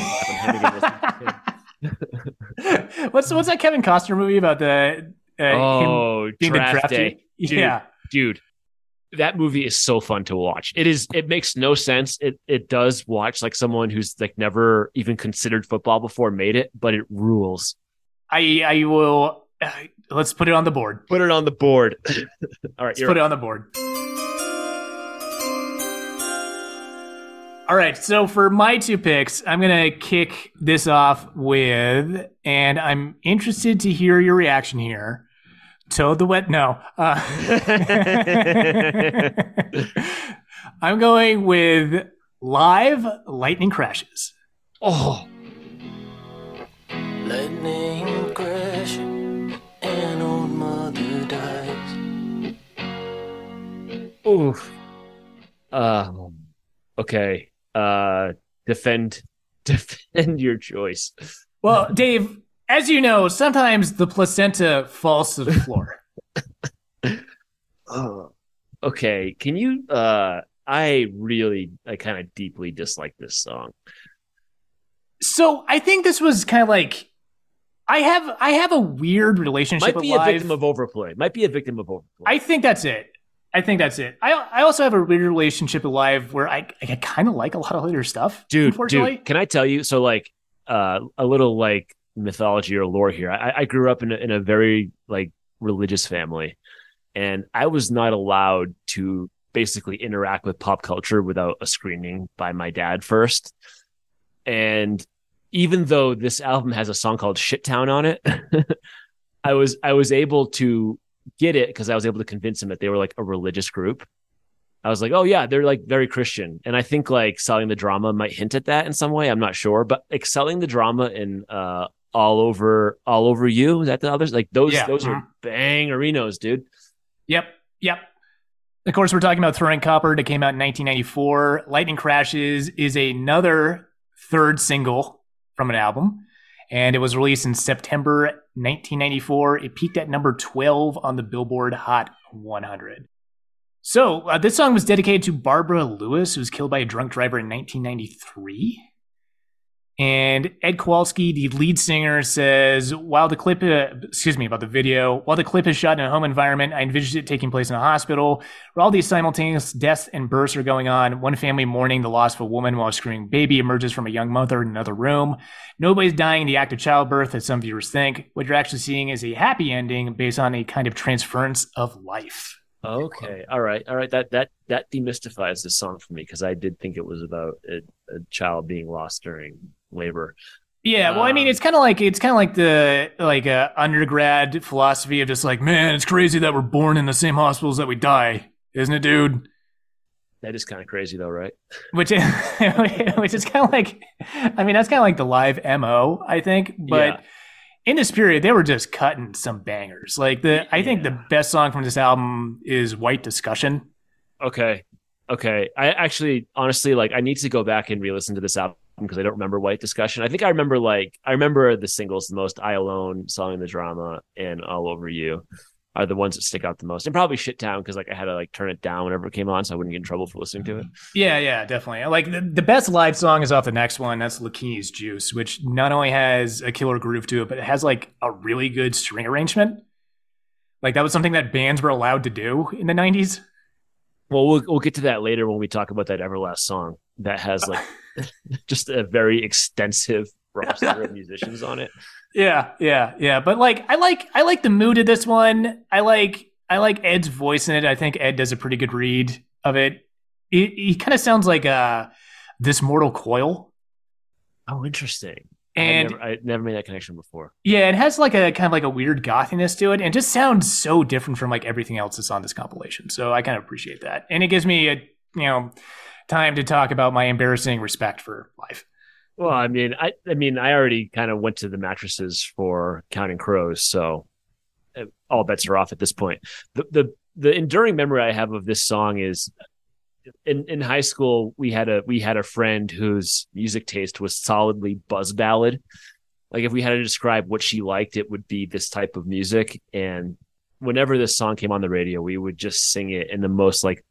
S1: what's what's that Kevin Costner movie about the uh,
S2: oh,
S1: being
S2: draft
S1: draft
S2: day. Dude,
S1: Yeah,
S2: dude that movie is so fun to watch it is it makes no sense it it does watch like someone who's like never even considered football before made it but it rules
S1: I I will. Let's put it on the board.
S2: put it on the board <laughs> all right
S1: Let's
S2: you're
S1: put it on the board. All right, so for my two picks, I'm gonna kick this off with, and I'm interested to hear your reaction here. Toad the Wet? No. Uh, <laughs> I'm going with live lightning crashes.
S2: oh
S5: Lightning crash,
S2: oof. Um okay. Uh defend <laughs> defend your choice.
S1: Well, Dave, as you know, sometimes the placenta falls to the <laughs> floor.
S2: oh okay. Can you uh i really i kind of deeply dislike this song.
S1: So I think this was kind of like I have I have a weird relationship
S2: might be a victim of overplay. Might be a victim of overplay.
S1: I think that's it. I think that's it. I I also have a weird relationship with live where I I kind of like a lot of later stuff.
S2: dude,
S1: unfortunately.
S2: dude, can I tell you? So, like, uh, a little like mythology or lore here. I, I grew up in a, in a very like religious family, and I was not allowed to basically interact with pop culture without a screening by my dad first. And even though this album has a song called "Shit Town" on it, <laughs> I was I was able to get it because I was able to convince him that they were like a religious group. I was like, oh yeah, they're like very Christian, and I think like selling the drama might hint at that in some way. I'm not sure, but excelling the drama in uh all over all over you is that the others like those
S1: Yeah.
S2: those are bangerinos, dude.
S1: Yep. Yep. Of course, we're talking about Throwing Copper that came out in 1994. Lightning Crashes is another third single from an album, and it was released in September 1994. It peaked at number 12 on the Billboard Hot 100. So, uh, this song was dedicated to Barbara Lewis, who was killed by a drunk driver in 1993. And Ed Kowalczyk, the lead singer, says, while the clip, uh, excuse me, about the video, while the clip is shot in a home environment, I envisioned it taking place in a hospital where all these simultaneous deaths and births are going on. One family mourning the loss of a woman while a screaming baby emerges from a young mother in another room. Nobody's dying in the act of childbirth, as some viewers think. What you're actually seeing is a happy ending based on a kind of transference of life.
S2: Okay, all right, all right. That that that demystifies this song for me because I did think it was about a, a child being lost during labor.
S1: Yeah, well, I mean,
S2: Um,
S1: it's kind of like it's kind of like the like uh, undergrad philosophy of just like, man, it's crazy that we're born in the same hospitals that we die, isn't it, dude?
S2: That is kind of crazy, though, right?
S1: Which, <laughs> which is kind of like, I mean, that's kind of like the live mo, I think. But
S2: Yeah.
S1: in this period, they were just cutting some bangers. Like the, I think the best song from this album is "White Discussion."
S2: Okay. Okay. I actually, honestly, like, I need to go back and re-listen to this album because I don't remember White Discussion. I think I remember like I remember the singles the most. I Alone, Song in the Drama, and All Over You are the ones that stick out the most, and probably Shit Town because like I had to like turn it down whenever it came on, so I wouldn't get in trouble for listening to it.
S1: Yeah, yeah, definitely. Like the, the best live song is off the next one. That's Lakini's Juice, which not only has a killer groove to it, but it has like a really good string arrangement. Like that was something that bands were allowed to do in the '90s.
S2: Well, we'll we'll get to that later when we talk about that Everlast song that has like <laughs> <laughs> just a very extensive roster of <laughs> musicians on it.
S1: Yeah, yeah, yeah. But like, I like, I like the mood of this one. I like, I like Ed's voice in it. I think Ed does a pretty good read of it. He, he kind of sounds like uh, this Mortal Coil,
S2: Oh, interesting.
S1: and
S2: I never, I never made that connection before.
S1: yeah, it has like a kind of like a weird gothiness to it, and just sounds so different from like everything else that's on this compilation. So I kind of appreciate that, and it gives me a you know time to talk about my embarrassing respect for life.
S2: Well, I mean, I I mean, I already kind of went to the mattresses for Counting Crows, so uh, all bets are off at this point. The the the enduring memory I have of this song is in in high school we had a we had a friend whose music taste was solidly buzz ballad, Like if we had to describe what she liked, it would be this type of music. And whenever this song came on the radio, we would just sing it in the most like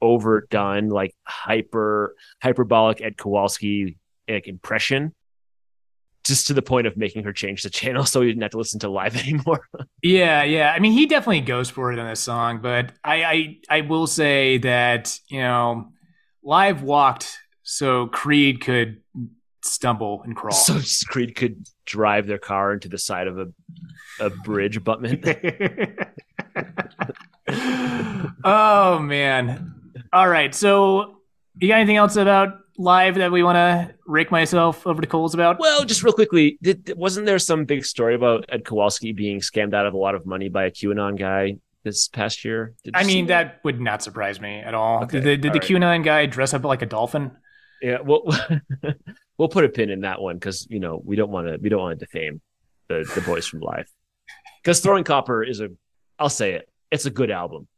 S2: overdone, like hyper hyperbolic Ed Kowalczyk like impression. Just to the point of making her change the channel <laughs> so we didn't have to listen to live <laughs> anymore.
S1: Yeah, yeah. I mean, he definitely goes for it in this song, but I, I, I will say that you know, live walked so Creed could stumble and <laughs> crawl.
S2: so Creed could drive their car into the side of a a bridge abutment.
S1: oh man! All right, so you got anything else about live that we want to rake myself over the coals about?
S2: Well, just real quickly, did, wasn't there some big story about Ed Kowalczyk being scammed out of a lot of money by a QAnon guy this past year?
S1: I mean, that would not surprise me at all.
S2: Okay,
S1: Did the, did the
S2: all
S1: QAnon guy dress up like a dolphin?
S2: Yeah, well, <laughs> we'll put a pin in that one because you know we don't want to we don't want to defame the the boys from live because Throwing Copper is a I'll say it it's a good album.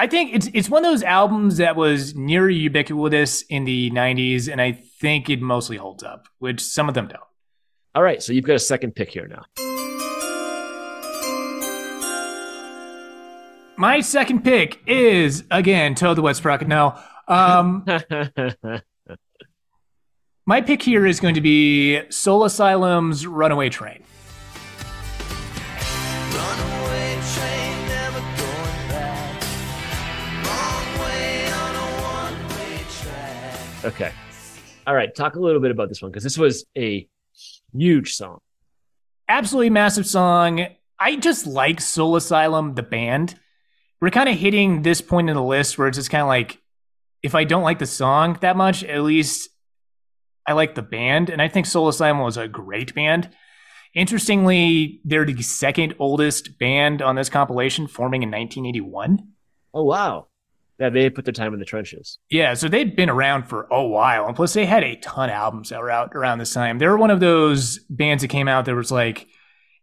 S1: I think it's it's one of those albums that was near ubiquitous in the '90s, and I think it mostly holds up, which some of them don't.
S2: All right, so you've got a second pick here now.
S1: My second pick is again Toad the Wet Sprocket. No, um, <laughs> my pick here is going to be Soul Asylum's "Runaway Train."
S2: Okay, all right. Talk a little bit about this one because this was a huge song.
S1: absolutely massive song. I just like Soul Asylum, the band. We're kind of hitting this point in the list where it's just kind of like, if I don't like the song that much, at least I like the band. And I think Soul Asylum was a great band. Interestingly, they're the second oldest band on this compilation, forming in 1981.
S2: Oh wow, yeah, they put their time in the trenches.
S1: Yeah, so they'd been around for a while, and plus they had a ton of albums that were out around this time. They were one of those bands that came out that was like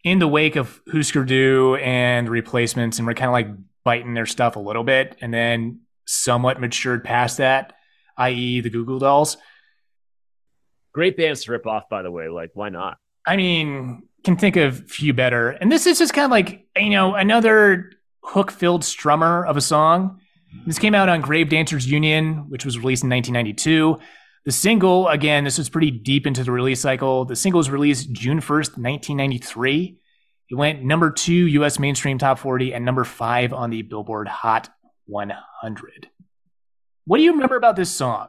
S1: in the wake of Husker Du and Replacements, and were kind of like biting their stuff a little bit, and then somewhat matured past that, i.e., the Goo Goo Dolls.
S2: Great bands to rip off, by the way. Like, why not?
S1: I mean, can think of a few better. And this is just kind of like, you know, another hook filled strummer of a song. This came out on Grave Dancers Union, which was released in 1992. The single, again, this was pretty deep into the release cycle. The single was released June 1st, 1993. It went number two US mainstream top 40 and number five on the Billboard Hot 100. What do you remember about this song?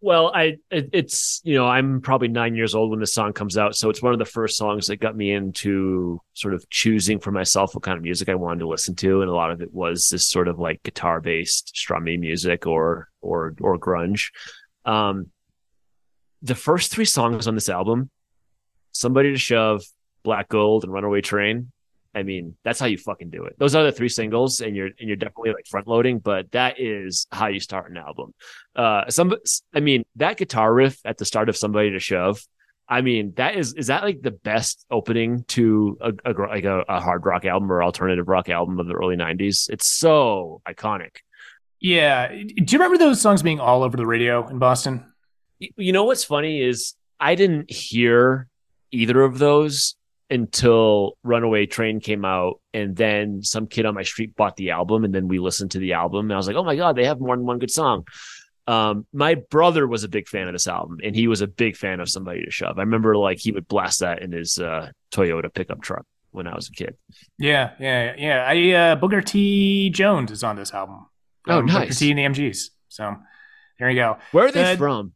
S2: Well, I it, it's you know I'm probably nine years old when this song comes out, so it's one of the first songs that got me into sort of choosing for myself what kind of music I wanted to listen to, and a lot of it was this sort of like guitar based strummy music or or or grunge. Um, the first three songs on this album, "Somebody to Shove," "Black Gold," and "Runaway Train." I mean, that's how you fucking do it. Those are the three singles, and you're and you're definitely like front loading, but that is how you start an album. Uh, some, I mean, that guitar riff at the start of "Somebody to Shove." I mean, that is is that like the best opening to a, a like a, a hard rock album or alternative rock album of the early '90s? It's so iconic.
S1: Yeah. Do you remember those songs being all over the radio in Boston?
S2: You know what's funny is I didn't hear either of those until Runaway Train came out, and then some kid on my street bought the album, and then we listened to the album, and I was like, oh my god, they have more than one good song. Um, my brother was a big fan of this album, and he was a big fan of Somebody to Shove. I remember like he would blast that in his uh, Toyota pickup truck when I was a kid.
S1: Yeah, yeah, yeah. I uh, Booker T. Jones is on this album.
S2: Oh,
S1: Um, Booker
S2: nice.
S1: T. and the MGs. So there you go.
S2: Where are they
S1: Uh,
S2: from?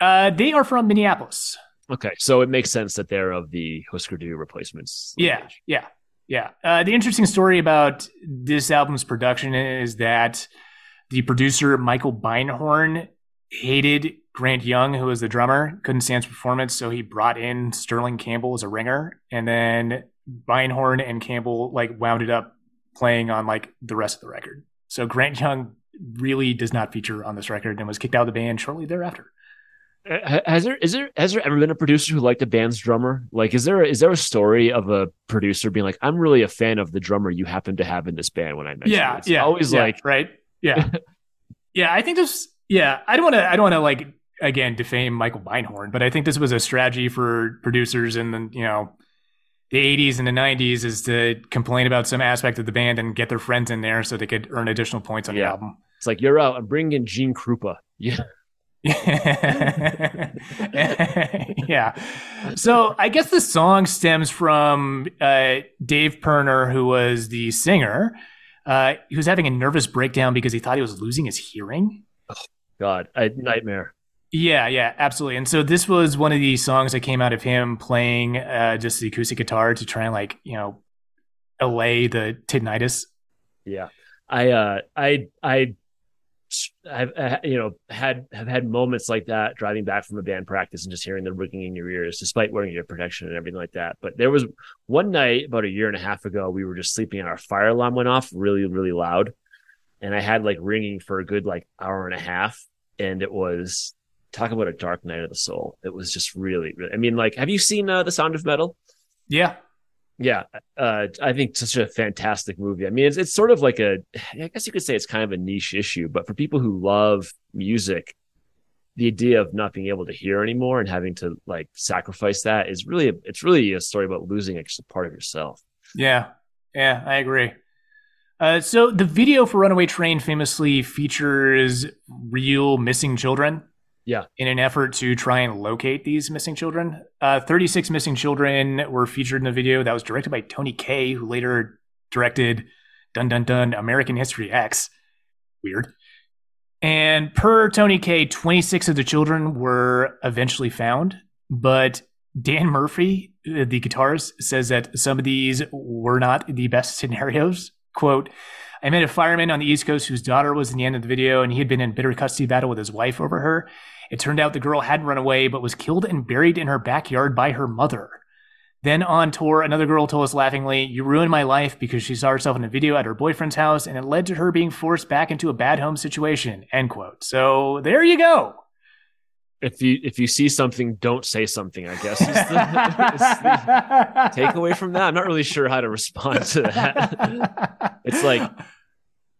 S1: Uh, they are from Minneapolis.
S2: Okay, so it makes sense that they're of the Husker Du replacements.
S1: Yeah,
S2: lineage.
S1: yeah, yeah. Uh, the interesting story about this album's production is that the producer Michael Beinhorn hated Grant Young, who was the drummer, couldn't stand his performance, so he brought in Sterling Campbell as a ringer, and then Beinhorn and Campbell like wound it up playing on like the rest of the record. So Grant Young really does not feature on this record and was kicked out of the band shortly thereafter.
S2: Uh, Has there is there has there ever been a producer who liked a band's drummer? Like, is there is there a story of a producer being like, "I'm really a fan of the drummer you happen to have in this band"? When I mention
S1: yeah,
S2: it? It's
S1: yeah,
S2: always
S1: yeah,
S2: like,
S1: right, yeah, <laughs> yeah. I think this. Yeah, I don't want to. I don't want to like again defame Michael Beinhorn, but I think this was a strategy for producers in the you know the 80s and the 90s is to complain about some aspect of the band and get their friends in there so they could earn additional points on the album.
S2: It's like you're out. I'm bringing in Gene Krupa. <laughs> Yeah. <laughs>
S1: yeah. So I guess the song stems from uh, Dave Pirner, who was the singer. Uh, he was having a nervous breakdown because he thought he was losing his hearing.
S2: Oh, God, a nightmare.
S1: Yeah, yeah, absolutely. And so this was one of the songs that came out of him playing uh, just the acoustic guitar to try and like you know allay the tinnitus.
S2: Yeah. I uh I I I've uh, you know had have had moments like that driving back from a band practice and just hearing the ringing in your ears despite wearing your protection and everything like that. But there was one night about a year and a half ago we were just sleeping and our fire alarm went off really really loud and I had like ringing for a good like hour and a half and it was talk about a dark night of the soul. It was just really, really I mean like have you seen uh, The Sound of Metal?
S1: Yeah,
S2: Yeah, uh, I think such a fantastic movie. I mean, it's it's sort of like a, I guess you could say it's kind of a niche issue, but for people who love music, the idea of not being able to hear anymore and having to like sacrifice that is really, it's really a story about losing a part of yourself.
S1: Yeah, yeah, I agree. Uh, so the video for Runaway Train famously features real missing children.
S2: Yeah.
S1: In an effort to try and locate these missing children, uh, 36 missing children were featured in the video that was directed by Tony Kaye, who later directed Dun Dun Dun American History X. Weird. And per Tony Kaye, 26 of the children were eventually found, but Dan Murphy, uh, the guitarist, says that some of these were not the best scenarios. Quote, I met a fireman on the East Coast whose daughter was in the end of the video, and he had been in bitter custody battle with his wife over her. It turned out the girl hadn't run away, but was killed and buried in her backyard by her mother. Then on tour, another girl told us laughingly, You ruined my life because she saw herself in a video at her boyfriend's house, and it led to her being forced back into a bad home situation. End quote. So there you go.
S2: If you if you see something, don't say something. I guess is the, <laughs> the takeaway from that. I'm not really sure how to respond to that. It's like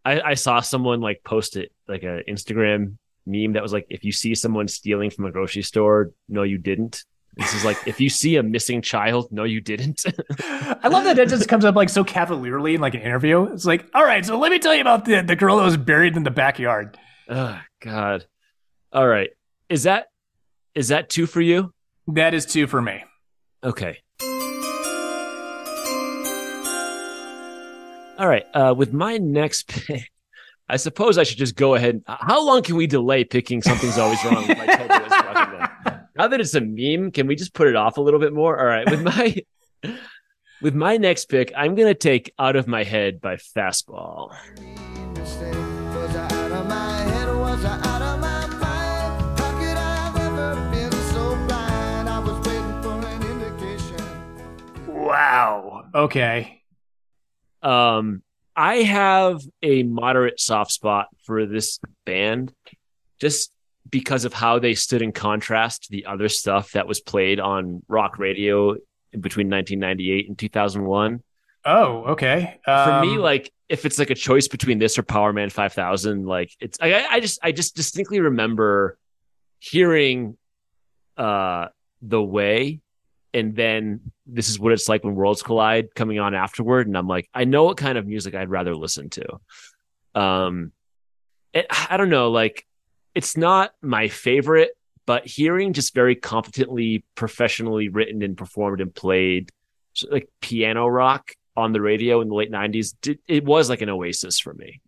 S2: I, I saw someone like post it like a Instagram meme that was like, if you see someone stealing from a grocery store, no, you didn't. This is like, if you see a missing child, no, you didn't. <laughs>
S1: I love that that just comes up like so cavalierly in like an interview. It's like, all right, so let me tell you about the, the girl that was buried in the backyard.
S2: oh God. All right. Is that is that two for you?
S1: That is two for me.
S2: Okay. All right. Uh, with my next <laughs> pick, I suppose I should just go ahead. How long can we delay picking something's always wrong? with my Ted Lewis fucking band? Now that it's a meme, can we just put it off a little bit more? All right. With my <laughs> with my next pick, I'm gonna take "Out of My Head" by Fastball.
S6: mistake? Was I out of my head or was I out of my mind? How could I have ever been so blind? I was waiting for an indication.
S1: Wow. Okay.
S2: Um, I have a moderate soft spot for this band just because of how they stood in contrast to the other stuff that was played on rock radio between 1998 and 2001.
S1: Oh, okay.
S2: For me,
S1: Um,
S2: like if it's like a choice between this or Power Man 5000, like it's I, I- I just I just distinctly remember hearing uh the way and then this is what it's like when worlds collide coming on afterward. And i'm like i know what kind of music i'd rather listen to. Um it, i don't know like it's not my favorite but hearing just very competently professionally written and performed and played like piano rock on the radio in the late 90s did, it was like an oasis for me.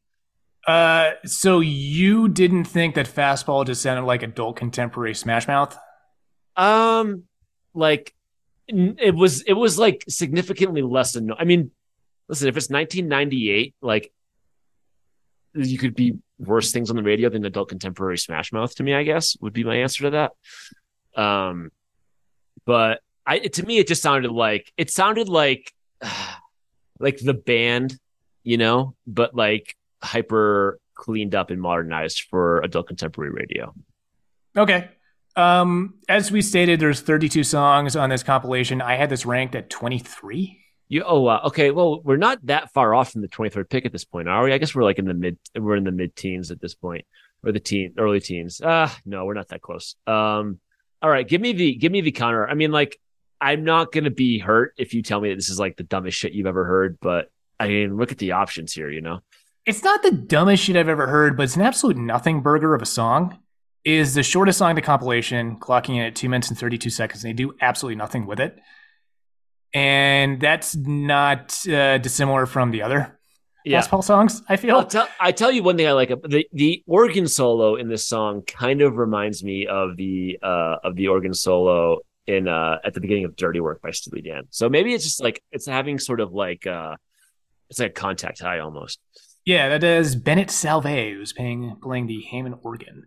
S1: Uh, so you didn't think that fastball just sounded like adult contemporary Smash Mouth?
S2: Um, like it was, it was like significantly less than. I mean, listen, if it's 1998, like you could be worse things on the radio than adult contemporary Smash Mouth. To me, I guess would be my answer to that. Um, but I to me, it just sounded like it sounded like <sighs> like the band, you know, but like hyper cleaned up and modernized for adult contemporary radio.
S1: Okay. Um, as we stated, there's 32 songs on this compilation. I had this ranked at 23.
S2: You oh uh, okay. Well, we're not that far off from the 23rd pick at this point, are we? I guess we're like in the mid. We're in the mid teens at this point. or the teen early teens. Ah, no, we're not that close. Um, all right, give me the give me the counter. I mean, like, I'm not gonna be hurt if you tell me that this is like the dumbest shit you've ever heard, but I mean, look at the options here. You know,
S1: It's not the dumbest shit I've ever heard, but it's an absolute nothing burger of a song. Is the shortest song in the compilation, clocking in at two minutes and 32 seconds. And they do absolutely nothing with it. And that's not uh, dissimilar from the other
S2: yeah.
S1: Les Paul songs, I
S2: I'll
S1: feel.
S2: tell I tell you one thing I like the the organ solo in this song kind of reminds me of the uh of the organ solo in uh at the beginning of Dirty Work by Steely Dan. So maybe it's just like it's having sort of like uh it's like a contact high almost.
S1: Yeah, that is Bennett Salve, who's playing, playing the Hammond organ.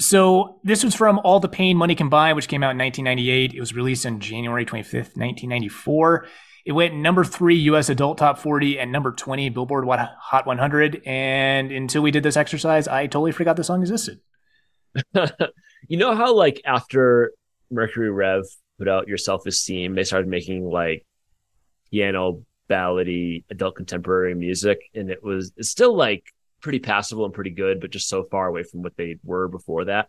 S1: So this was from All the Pain Money Can Buy, which came out in 1998. It was released on January 25th, 1994. It went number three U.S. Adult Top 40 and number 20 Billboard Hot 100. And until we did this exercise, I totally forgot the song existed. <laughs>
S2: you know how like after Mercury Rev put out Yerself Is Steam, they started making like piano ballady adult contemporary music, and it was it's still like pretty passable and pretty good, but just so far away from what they were before that.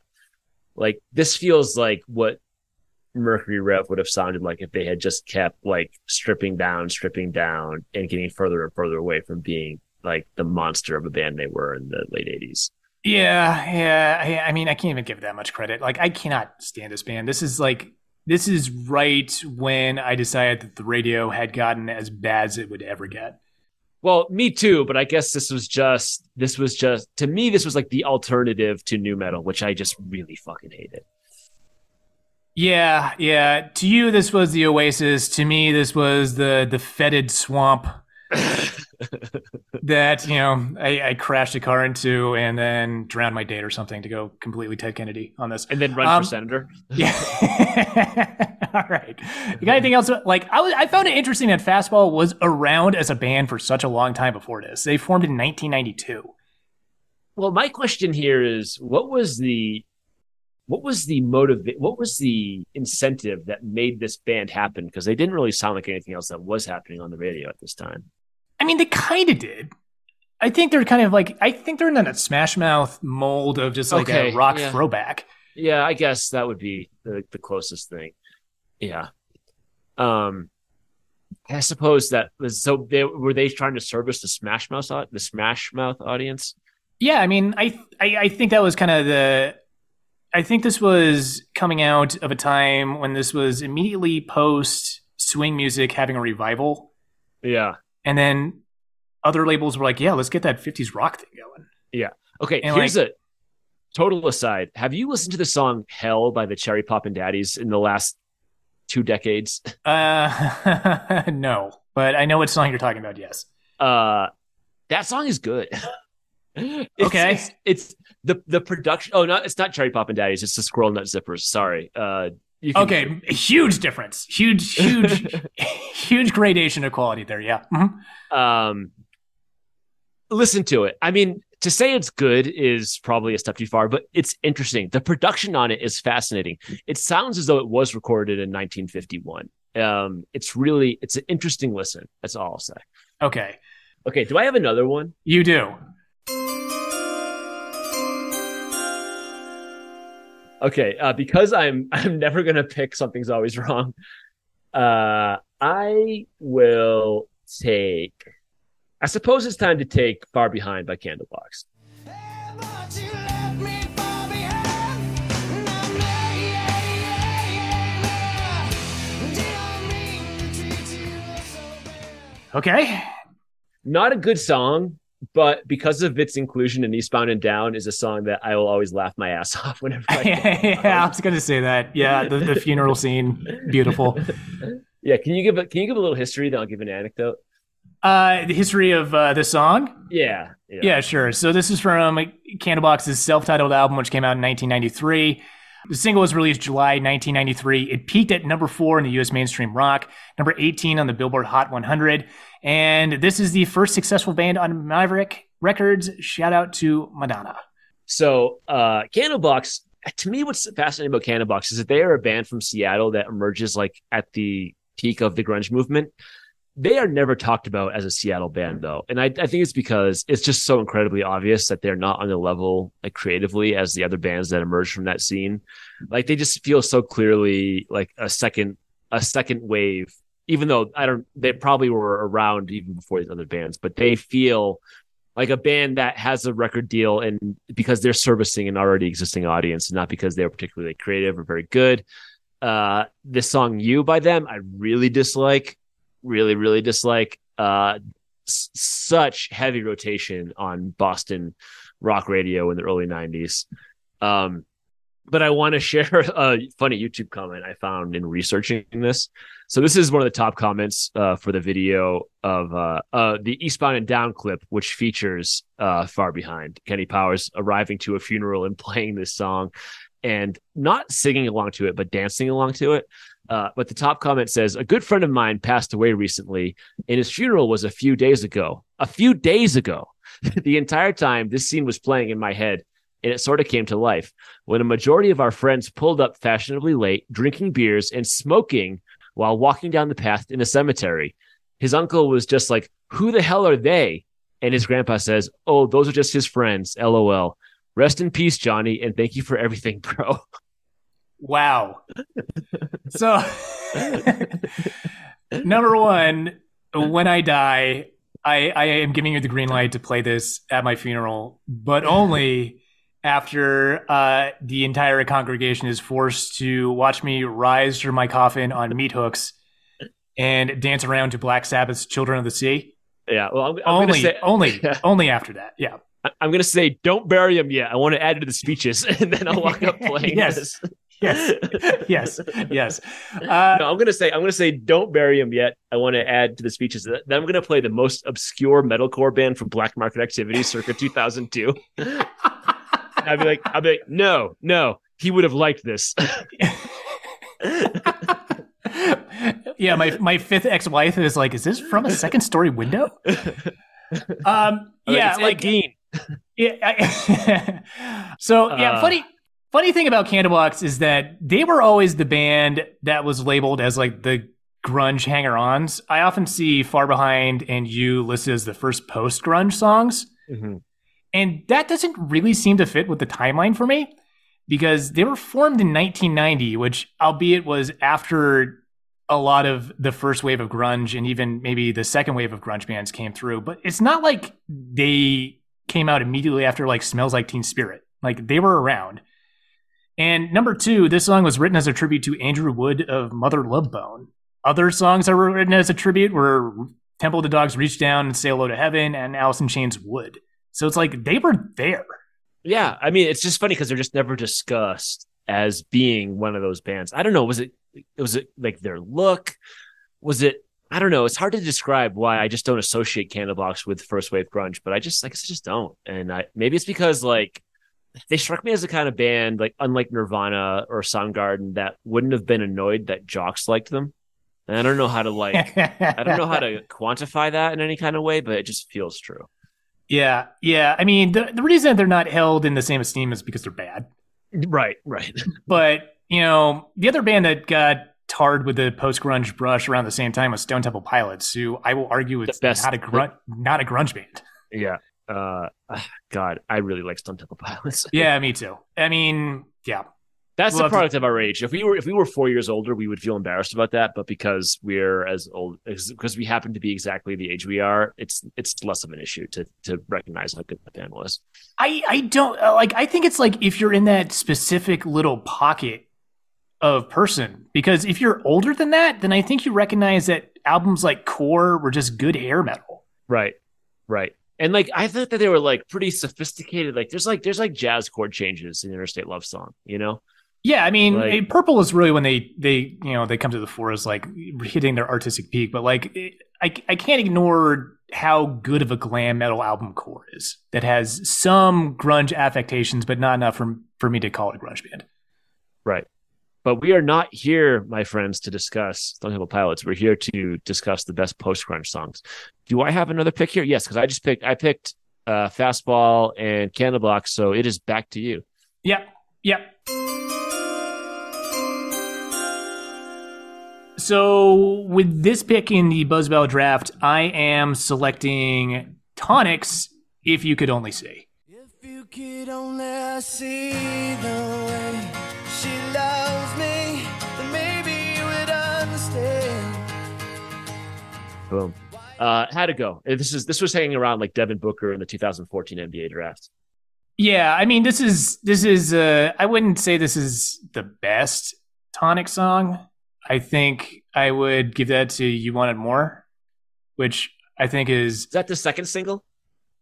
S2: Like this feels like what Mercury Rev would have sounded like if they had just kept like stripping down, stripping down, and getting further and further away from being like the monster of a band they were in the late eighties.
S1: Yeah, yeah. I, I mean, I can't even give that much credit. Like, I cannot stand this band. This is like, this is right when I decided that the radio had gotten as bad as it would ever get.
S2: Well, me too, but I guess this was just this was just to me this was like the alternative to new metal, which I just really fucking hated.
S1: Yeah, yeah. To you, this was the oasis. To me, this was the the fetid swamp <laughs> that you know I, I crashed a car into and then drowned my date or something to go completely Ted Kennedy on this.
S2: And then run
S1: Um,
S2: for senator. <laughs>
S1: Yeah. <laughs> All right. You got anything else? Like I was, I found it interesting that Fastball was around as a band for such a long time before this. They formed in 1992.
S2: Well, my question here is what was the what was the motive what was the incentive that made this band happen? Because they didn't really sound like anything else that was happening on the radio at this time.
S1: I mean, they kind of did. I think they're kind of like I think they're in that Smash Mouth mold of just like
S2: Okay,
S1: a rock
S2: yeah.
S1: throwback.
S2: Yeah, I guess that would be the, the closest thing. Yeah. Um I suppose that was so they were they trying to service the Smash Mouth the Smash Mouth audience?
S1: Yeah, I mean, I, I I think that was kind of the. I think this was coming out of a time when this was immediately post swing music having a revival,
S2: Yeah.
S1: And then other labels were like, "Yeah, let's get that '50s rock thing going." Yeah.
S2: Okay,
S1: And,
S2: here's a total aside. Have you listened to the song Hell by the Cherry Poppin' Daddies in the last two decades?
S1: Uh, <laughs> no, but I know what song you're talking about. Yes.
S2: Uh that song is good. <laughs> It's-
S1: Okay.
S2: It's, it's the the production oh no, it's not Cherry Poppin' Daddies, it's the Squirrel Nut Zippers. Sorry. Uh can-
S1: Okay, huge difference. Huge, huge, <laughs> huge gradation of quality there. Yeah. Mhm.
S2: um listen to it i mean to say it's good is probably a step too far but it's interesting the production on it is fascinating it sounds as though it was recorded in 1951 um it's really it's an interesting listen that's all i'll say
S1: Okay,
S2: okay do i have another one
S1: you do.
S2: Okay uh because i'm <laughs> i'm never gonna pick something's always wrong uh i will take i suppose it's time to take far behind by candlebox.
S1: Okay.
S2: not a good song, but because of its inclusion in Eastbound and Down, is a song that I will always laugh my ass <laughs> off whenever. I <laughs>
S1: yeah, I was gonna say that. Yeah, the, the funeral scene, beautiful. <laughs>
S2: yeah, can you give a can you give a little history? Then I'll give an anecdote.
S1: Uh, the history of uh, the song.
S2: Yeah, yeah,
S1: Yeah, sure. So this is from Candlebox's self-titled album, which came out in 1993. The single was released July 1993. It peaked at number four in the U.S. mainstream rock, number 18 on the Billboard Hot 100, and this is the first successful band on Maverick Records. Shout out to Madonna.
S2: So, uh, Candlebox. To me, what's fascinating about Candlebox is that they are a band from Seattle that emerges like at the peak of the grunge movement. they are never talked about as a Seattle band though. And I, I think it's because it's just so incredibly obvious that they're not on the level like creatively as the other bands that emerged from that scene. Like they just feel so clearly like a second a second wave, even though I don't they probably were around even before these other bands, but they feel like a band that has a record deal and because they're servicing an already existing audience, not because they're particularly creative or very good. Uh, this song "You" by them, I really dislike, really, really dislike. Uh, s- such heavy rotation on Boston rock radio in the early '90s. Um, but I want to <laughs> share a funny YouTube comment I found in researching this. So this is one of the top comments uh, for the video of uh, uh, the Eastbound and Down clip, which features uh, Far Behind Kenny Powers arriving to a funeral and <laughs> playing this song, and not singing along to it, but dancing along to it. Uh, but the top comment says, "A good friend of mine passed away recently, and his funeral was a few days ago. A few days ago. <laughs> the entire time, this scene was playing in my head." And it sort of came to life when a majority of our friends pulled up fashionably late, drinking beers and smoking while walking down the path in the cemetery. His uncle was just like, Who the hell are they? And his grandpa says, Oh, those are just his friends. LOL. Rest in peace, Johnny, and thank you for everything, <laughs> bro.
S1: Wow. So, <laughs> number one, when I die, I, I am giving you the green light to play this at my funeral, but only after uh, the entire congregation is forced to watch me rise from my coffin on meat hooks and dance around to Black Sabbath's "Children of the Sea."
S2: Yeah, well, I'm, I'm
S1: only,
S2: say,
S1: only, <laughs> only after that. Yeah.
S2: I'm gonna say, don't bury him yet. I want to add to the speeches, <laughs> and then I'll walk up <laughs> playing
S1: Yes.
S2: this.
S1: Yes. Yes. Yes. Uh,
S2: no, I'm gonna say, I'm gonna say, don't bury him yet. I want to add to the speeches. Then I'm gonna play the most obscure metalcore band from Black Market Activity, circa 2002. I'd be like, I'd be like, no, no, he would have liked this. <laughs>
S1: yeah, my my fifth ex-wife is like, is this from a second story window? <laughs> Um, yeah,
S2: it's
S1: like
S2: Dean. <laughs>
S1: yeah. I- so yeah,
S2: Uh.
S1: funny funny thing about Candlebox is that they were always the band that was labeled as like the grunge hanger-ons. I often see Far Behind and You listed as the first post-grunge songs.
S2: Mhm.
S1: And that doesn't really seem to fit with the timeline for me because they were formed in 1990, which, albeit, was after a lot of the first wave of grunge and even maybe the second wave of grunge bands came through. But it's not like they came out immediately after like Smells Like Teen Spirit. Like they were around. And number two, this song was written as a tribute to Andrew Wood of Mother Love Bone. Other songs that were written as a tribute were Temple of the Dogs Reach Down and Say Hello to Heaven and Alice in Chains Would. So it's like they were there.
S2: Yeah, I mean, it's just funny because they're just never discussed as being one of those bands. I don't know. Was it? Was it like their look? Was it? I don't know. It's hard to describe why I just don't associate Candlebox with first wave grunge, but I just like I just don't. And I maybe it's because like they struck me as the kind of band like unlike Nirvana or Soundgarden that wouldn't have been annoyed that jocks liked them. And I don't know how to like I don't know how to <laughs> quantify that in any kind of way, but it just feels true.
S1: Yeah, yeah. I mean, the, the reason they're not held in the same esteem is because they're bad.
S2: Right, right. <laughs>
S1: But, you know, the other band that got tarred with the post grunge brush around the same time was Stone Temple Pilots, who I will argue is
S2: best-
S1: not a grunge, not a grunge band.
S2: Yeah. Uh, God, I really like Stone Temple Pilots.
S1: Yeah, <laughs> me too. I mean, yeah,
S2: That's
S1: We'll
S2: the
S1: have to-
S2: product of our age. If we were if we were four years older, we would feel embarrassed about that. But because we're as old, because we happen to be exactly the age we are, it's it's less of an issue to to recognize how good the band was.
S1: I I don't uh, like. I think it's like if you're in that specific little pocket of person, because if you're older than that, then I think you recognize that albums like Core were just good hair metal.
S2: Right, right. And like I thought that they were like pretty sophisticated. Like there's like there's like jazz chord changes in Interstate Love Song. You know?
S1: Yeah, I mean,
S2: Like-
S1: eh, Purple is really when they they you know they come to the fore as like hitting their artistic peak. But like, eh, I I can't ignore how good of a glam metal album Core is. That has some grunge affectations, but not enough for for me to call it a grunge band.
S2: Right. But we are not here, my friends, to discuss Stone Temple Pilots. We're here to discuss the best post grunge songs. Do I have another pick here? Yes, because I just picked I picked uh Fastball and Candlebox, so it is back to you.
S1: So with this pick in the Buzzbell draft, I am selecting Tonics. If you could only see.
S5: If you could only see the way she loves me, then maybe you would understand.
S2: Boom. Uh, had to go. Uh, This is this was hanging around like Devin Booker in the 2014 NBA draft.
S1: Yeah, I mean, this is this is. Uh, I wouldn't say this is the best Tonic song. I think I would give that to "You Wanted More," which I think is
S2: Is that the second single?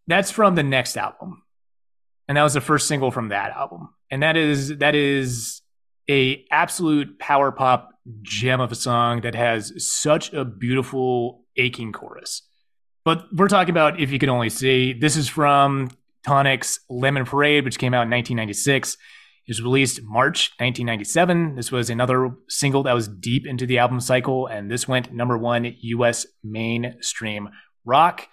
S1: that's from the next album, and that was the first single from that album, and that is that is a absolute power pop gem of a song that has such a beautiful aching chorus. But we're talking about if you could only see. This is from Tonic's Lemon Parade, which came out in 1996. It was released March 1997. This was another single that was deep into the album cycle, and this went number one U.S. mainstream rock.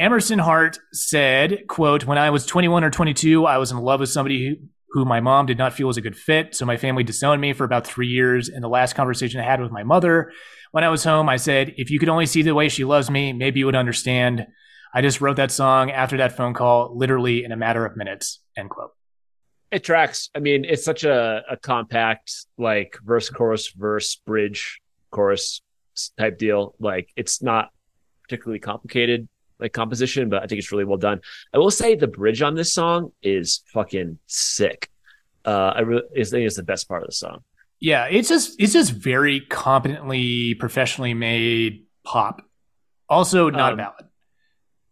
S1: Emerson Hart said, quote, when I was 21 or 22, I was in love with somebody who, who my mom did not feel was a good fit. So my family disowned me for about three years. And the last conversation I had with my mother when I was home, I said, if you could only see the way she loves me, maybe you would understand. I just wrote that song after that phone call, literally in a matter of minutes, end quote.
S2: It tracks. I mean, it's such a, a compact like verse, chorus, verse, bridge, chorus type deal. Like it's not particularly complicated like composition, but I think it's really well done. I will say the bridge on this song is fucking sick. Uh, I really I think it's the best part of the song.
S1: Yeah, it's just it's just very competently, professionally made pop. Also not a
S2: Um,
S1: ballad.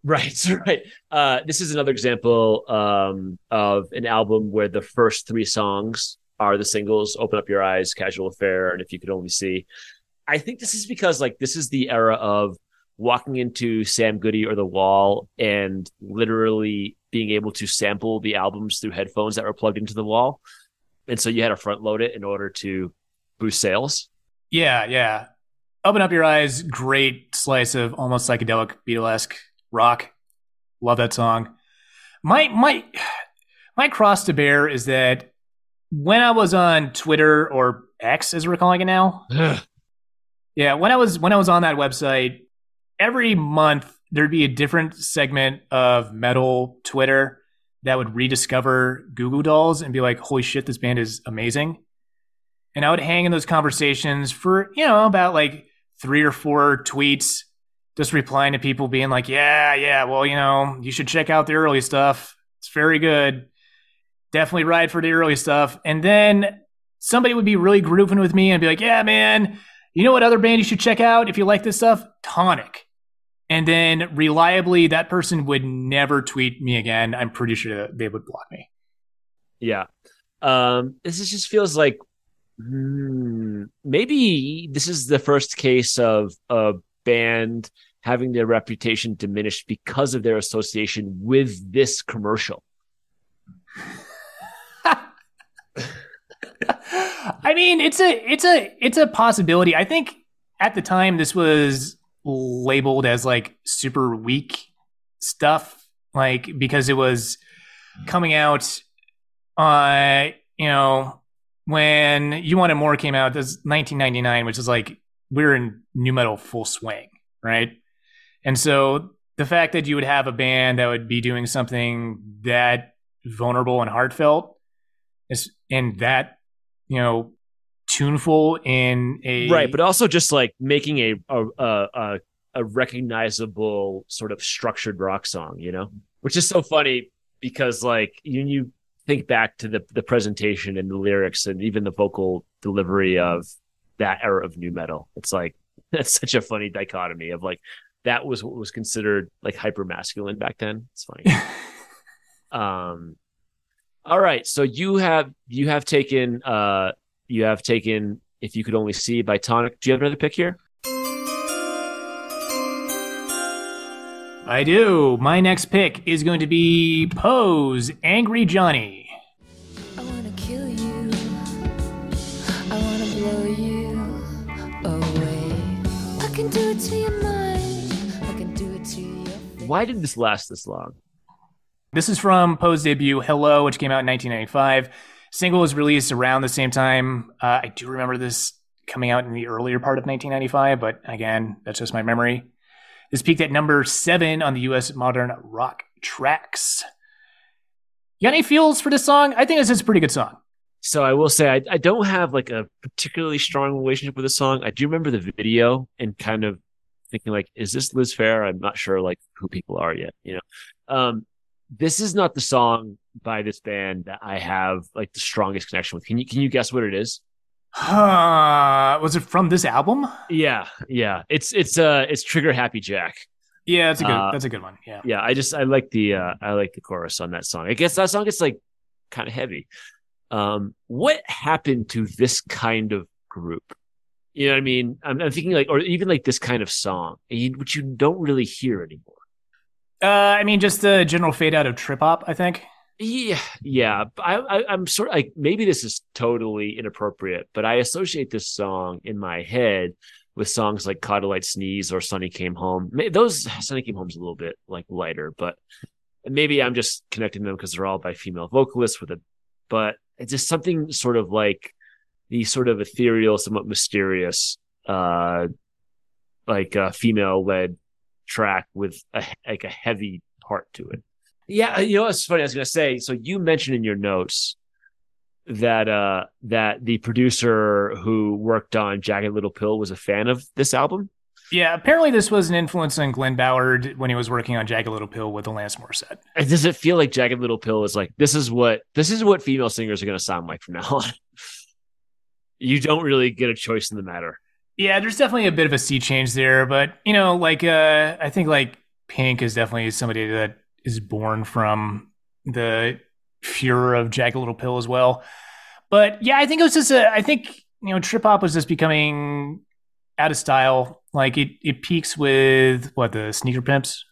S2: Right, <laughs> right. Uh, this is another example um, of an album where the first three songs are the singles "Open Up Your Eyes," "Casual Affair," and "If You Could Only See." I think this is because like this is the era of walking into Sam Goody or The Wall and literally being able to sample the albums through headphones that were plugged into the wall, and so you had to front load it in order to boost sales.
S1: Yeah, yeah. Open up your eyes. Great slice of almost psychedelic Beatlesque rock. Love that song. My my my cross to bear is that when I was on Twitter or X, as we're calling it now, yeah, when I was when I was on that website, every month there'd be a different segment of metal Twitter that would rediscover Goo Goo Dolls and be like, "Holy shit, this band is amazing." And I would hang in those conversations for, you know, about like three or four tweets, just replying to people being like, yeah, yeah, well, you know, you should check out the early stuff. It's very good. Definitely ride for the early stuff. And then somebody would be really grooving with me and be like, yeah, man, you know what other band you should check out if you like this stuff? Tonic. And then reliably, that person would never tweet me again. I'm pretty sure they would block me.
S2: Yeah. Um, this is, just feels like hmm, maybe this is the first case of a band having their reputation diminished because of their association with this commercial. <laughs>
S1: I mean, it's a it's a it's a possibility. I think at the time this was labeled as like super weak stuff, like because it was coming out uh you know when you wanted more came out this 1999 which is like we're in new metal full swing right? And so the fact that you would have a band that would be doing something that vulnerable and heartfelt is and that you know tuneful in a
S2: Right, but also just like making a a a, a, recognizable sort of structured rock song, you know, which is so funny because like you you think back to the the presentation and the lyrics and even the vocal delivery of that era of new metal. It's like <laughs> that's such a funny dichotomy of like that was what was considered like hyper masculine back then. It's funny. <laughs> um all right, so you have you have taken uh you have taken if you could only see by Tonic. Do you have another pick here?
S1: I do. My next pick is going to be Poe's Angry Johnny.
S2: Why did this last this long?
S1: This is from Poe's debut, Hello, which came out in 1995. Single was released around the same time. Uh, I do remember this coming out in the earlier part of 1995, but again, that's just my memory. This peaked at number seven on the US modern rock tracks. You got any feels for this song? I think this is a pretty good song.
S2: So I will say I, I don't have like a particularly strong relationship with the song. I do remember the video and kind of thinking like, is this Liz Phair? I'm not sure like who people are yet, you know. Um, this is not the song by this band that I have like the strongest connection with. Can you can you guess what it is?
S1: Uh, was it from this album?
S2: Yeah, yeah. It's it's uh it's Trigger Happy Jack.
S1: Yeah, that's a good.
S2: Uh,
S1: that's a good one. Yeah.
S2: Yeah, I just I like the uh I like the chorus on that song. I guess that song gets like kind of heavy. Um, what happened to this kind of group? You know what I mean? I'm, I'm thinking like, or even like this kind of song, you- which you don't really hear anymore.
S1: Uh, I mean, just the general fade out of trip hop. I think.
S2: Yeah, yeah. I, I I'm sort of like maybe this is totally inappropriate, but I associate this song in my head with songs like Caught Sneeze or Sunny Came Home. Those Sunny Came Home's a little bit like lighter, but maybe I'm just connecting them because they're all by female vocalists with a, but it's just something sort of like the sort of ethereal, somewhat mysterious, uh, like a female led track with a, like a heavy part to it. Yeah, you know what's funny? I was gonna say. So you mentioned in your notes that uh that the producer who worked on Jagged Little Pill was a fan of this album.
S1: Yeah. Apparently, this was an influence on Glen Ballard when he was working on Jagged Little Pill with Alanis Morissette.
S2: And does it feel like Jagged Little Pill is like this is what this is what female singers are gonna sound like from now on? <laughs> you don't really get a choice in the matter.
S1: Yeah, there's definitely a bit of a sea change there, but you know, like uh I think like Pink is definitely somebody that is born from the furor of Jagged Little Pill as well. But yeah, I think it was just a I think you know trip hop was just becoming out of style. Like it it peaks with what the sneaker pimps.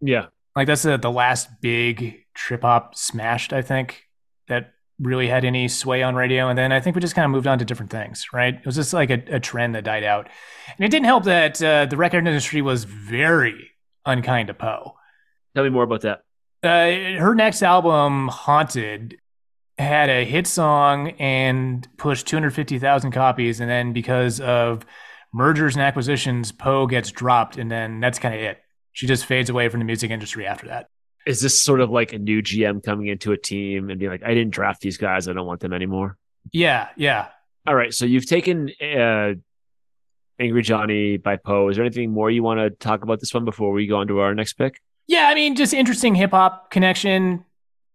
S2: Yeah.
S1: Like that's the the last big trip hop smashed. I think that really had any sway on radio, and then I think we just kind of moved on to different things. Right? It was just like a, a trend that died out, and it didn't help that uh, the record industry was very unkind to Poe.
S2: Tell me more about that.
S1: Uh, her next album, Haunted, had a hit song and pushed 250,000 copies. And then because of mergers and acquisitions, Poe gets dropped. And then that's kind of it. She just fades away from the music industry after that.
S2: Is this sort of like a new GM coming into a team and being like, I didn't draft these guys, I don't want them anymore?
S1: Yeah, yeah.
S2: All right, so you've taken uh, Angry Johnny by Poe. Is there anything more you want to talk about this one before we go on to our next pick?
S1: Yeah, I mean, just interesting hip hop connection.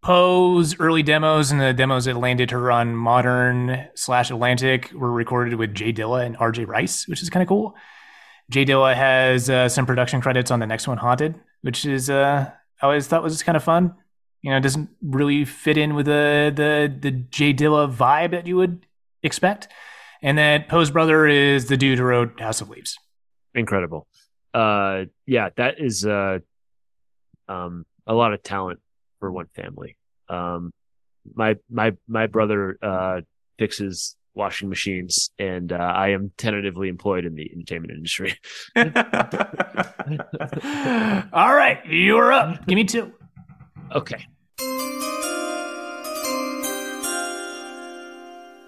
S1: Poe's early demos and the demos that landed her on Modern slash Atlantic were recorded with J Dilla and RJ Rice, which is kind of cool. J Dilla has uh, some production credits on the next one, Haunted, which is uh, I always thought was kind of fun. You know, it doesn't really fit in with the the the J Dilla vibe that you would expect. And then Poe's brother is the dude who wrote House of Leaves.
S2: Incredible. Uh, yeah, that is uh, um, a lot of talent for one family. Um, my my my brother uh, fixes washing machines, and uh, I am tentatively employed in the entertainment industry. <laughs>
S1: All right, you're up. <laughs> Give me two.
S2: Okay.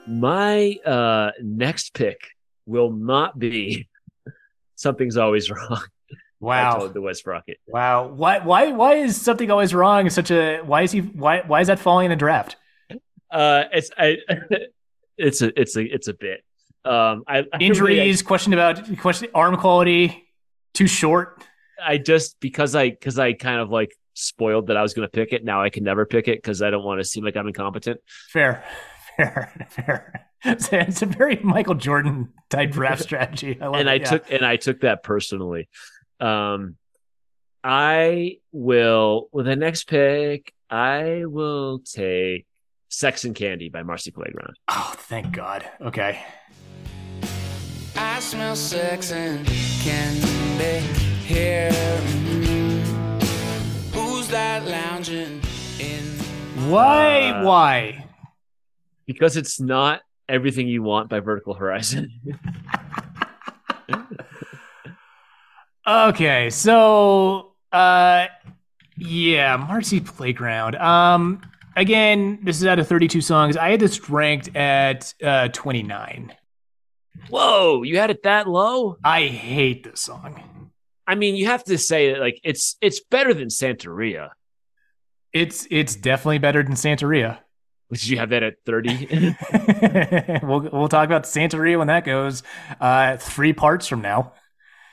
S2: My uh, next pick will not be <laughs> something's always wrong. I
S1: Wow.
S2: Toad the Wet Sprocket.
S1: Wow. Why why why is something always wrong? Such a why is he why why is that falling in the draft?
S2: Uh, it's I, <laughs> it's a it's a it's a bit. Um, I I really-
S1: Injuries, question about question arm quality, too short.
S2: I just because I because I kind of like spoiled that I was going to pick it. Now I can never pick it because I don't want to seem like I'm incompetent.
S1: Fair. <laughs> Fair. Fair. It's a, it's a very Michael Jordan type draft <laughs> strategy. I
S2: and
S1: it,
S2: I
S1: yeah.
S2: took and I took that personally. Um, I will with the next pick. I will take "Sex and Candy" by Marcy Playground.
S1: Oh, thank God. Okay.
S5: I smell sex and candy here. Who's that lounging in?
S1: Why
S2: Uh,
S1: why?
S2: because it's not everything you want by Vertical Horizon. <laughs>
S1: Okay, so uh yeah, Marcy Playground. Um again, this is out of 32 songs. I had this ranked at uh 29.
S2: Whoa, you had it that low?
S1: I hate this song.
S2: I mean, you have to say that like it's it's better than Santeria.
S1: It's it's definitely better than Santeria. <laughs>
S2: Did you have that at 30? <laughs>
S1: we'll we'll talk about Santeria when that goes. Uh, three parts from now.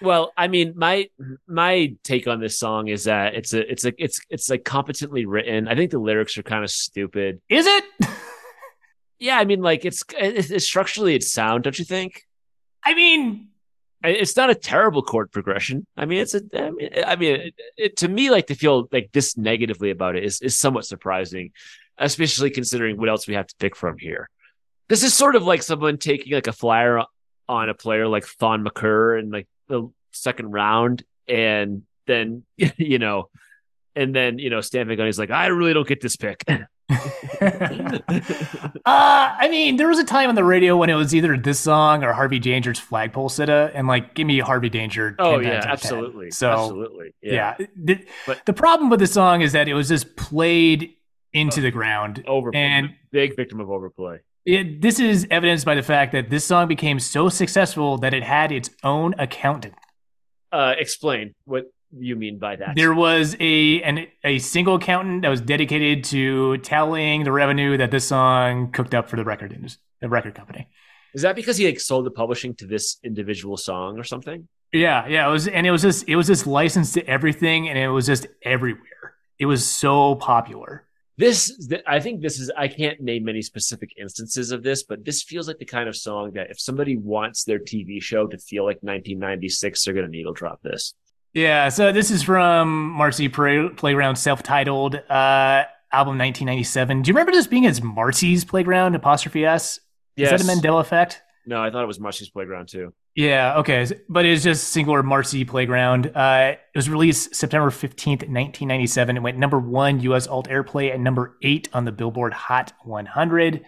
S2: Well, I mean, my mm-hmm. my take on this song is that it's a it's a it's it's like competently written. I think the lyrics are kind of stupid.
S1: Is it? <laughs>
S2: Yeah, I mean, like it's, it's, it's structurally it's sound, don't you think?
S1: I mean,
S2: It's not a terrible chord progression. I mean, it's a. I mean, I mean it, it, to me, like to feel like this negatively about it is is somewhat surprising, especially considering what else we have to pick from here. This is sort of like someone taking like a flyer on a player like Thon Maker and like the second round, and then <laughs> you know, and then you know, Stan Van Gundy's like, I really don't get this pick. <laughs> <laughs>
S1: uh, I mean, there was a time on the radio when it was either this song or Harvey Danger's Flagpole Sitta, and like, give me Harvey Danger.
S2: oh yeah,
S1: out 10.
S2: absolutely.
S1: So
S2: absolutely.
S1: yeah, The,
S2: But-
S1: the problem with the song is that it was just played into the ground,
S2: Overplay.
S1: and
S2: big victim of overplay.
S1: It, this is evidenced by the fact that this song became so successful that it had its own accountant.
S2: Uh, explain what you mean by that.
S1: There was a an, a single accountant that was dedicated to tallying the revenue that this song cooked up for the record industry, the record company.
S2: Is that because he like sold the publishing to this individual song or something?
S1: Yeah, yeah, it was, and it was just it was just licensed to everything, and it was just everywhere. It was so popular.
S2: This, I think this is, I can't name many specific instances of this, but this feels like the kind of song that if somebody wants their TV show to feel like 1996, they're going to needle drop this.
S1: Yeah, so this is from Marcy Playground, self-titled uh, album, 1997. Do you remember this being as Marcy's Playground apostrophe s? Is that a Mandela effect?
S2: No, I thought it was Marcy's Playground too.
S1: Yeah, okay. But it's just singular Marcy Playground. Uh, it was released September 15th, 1997. It went number one US alt airplay and number eight on the Billboard Hot 100.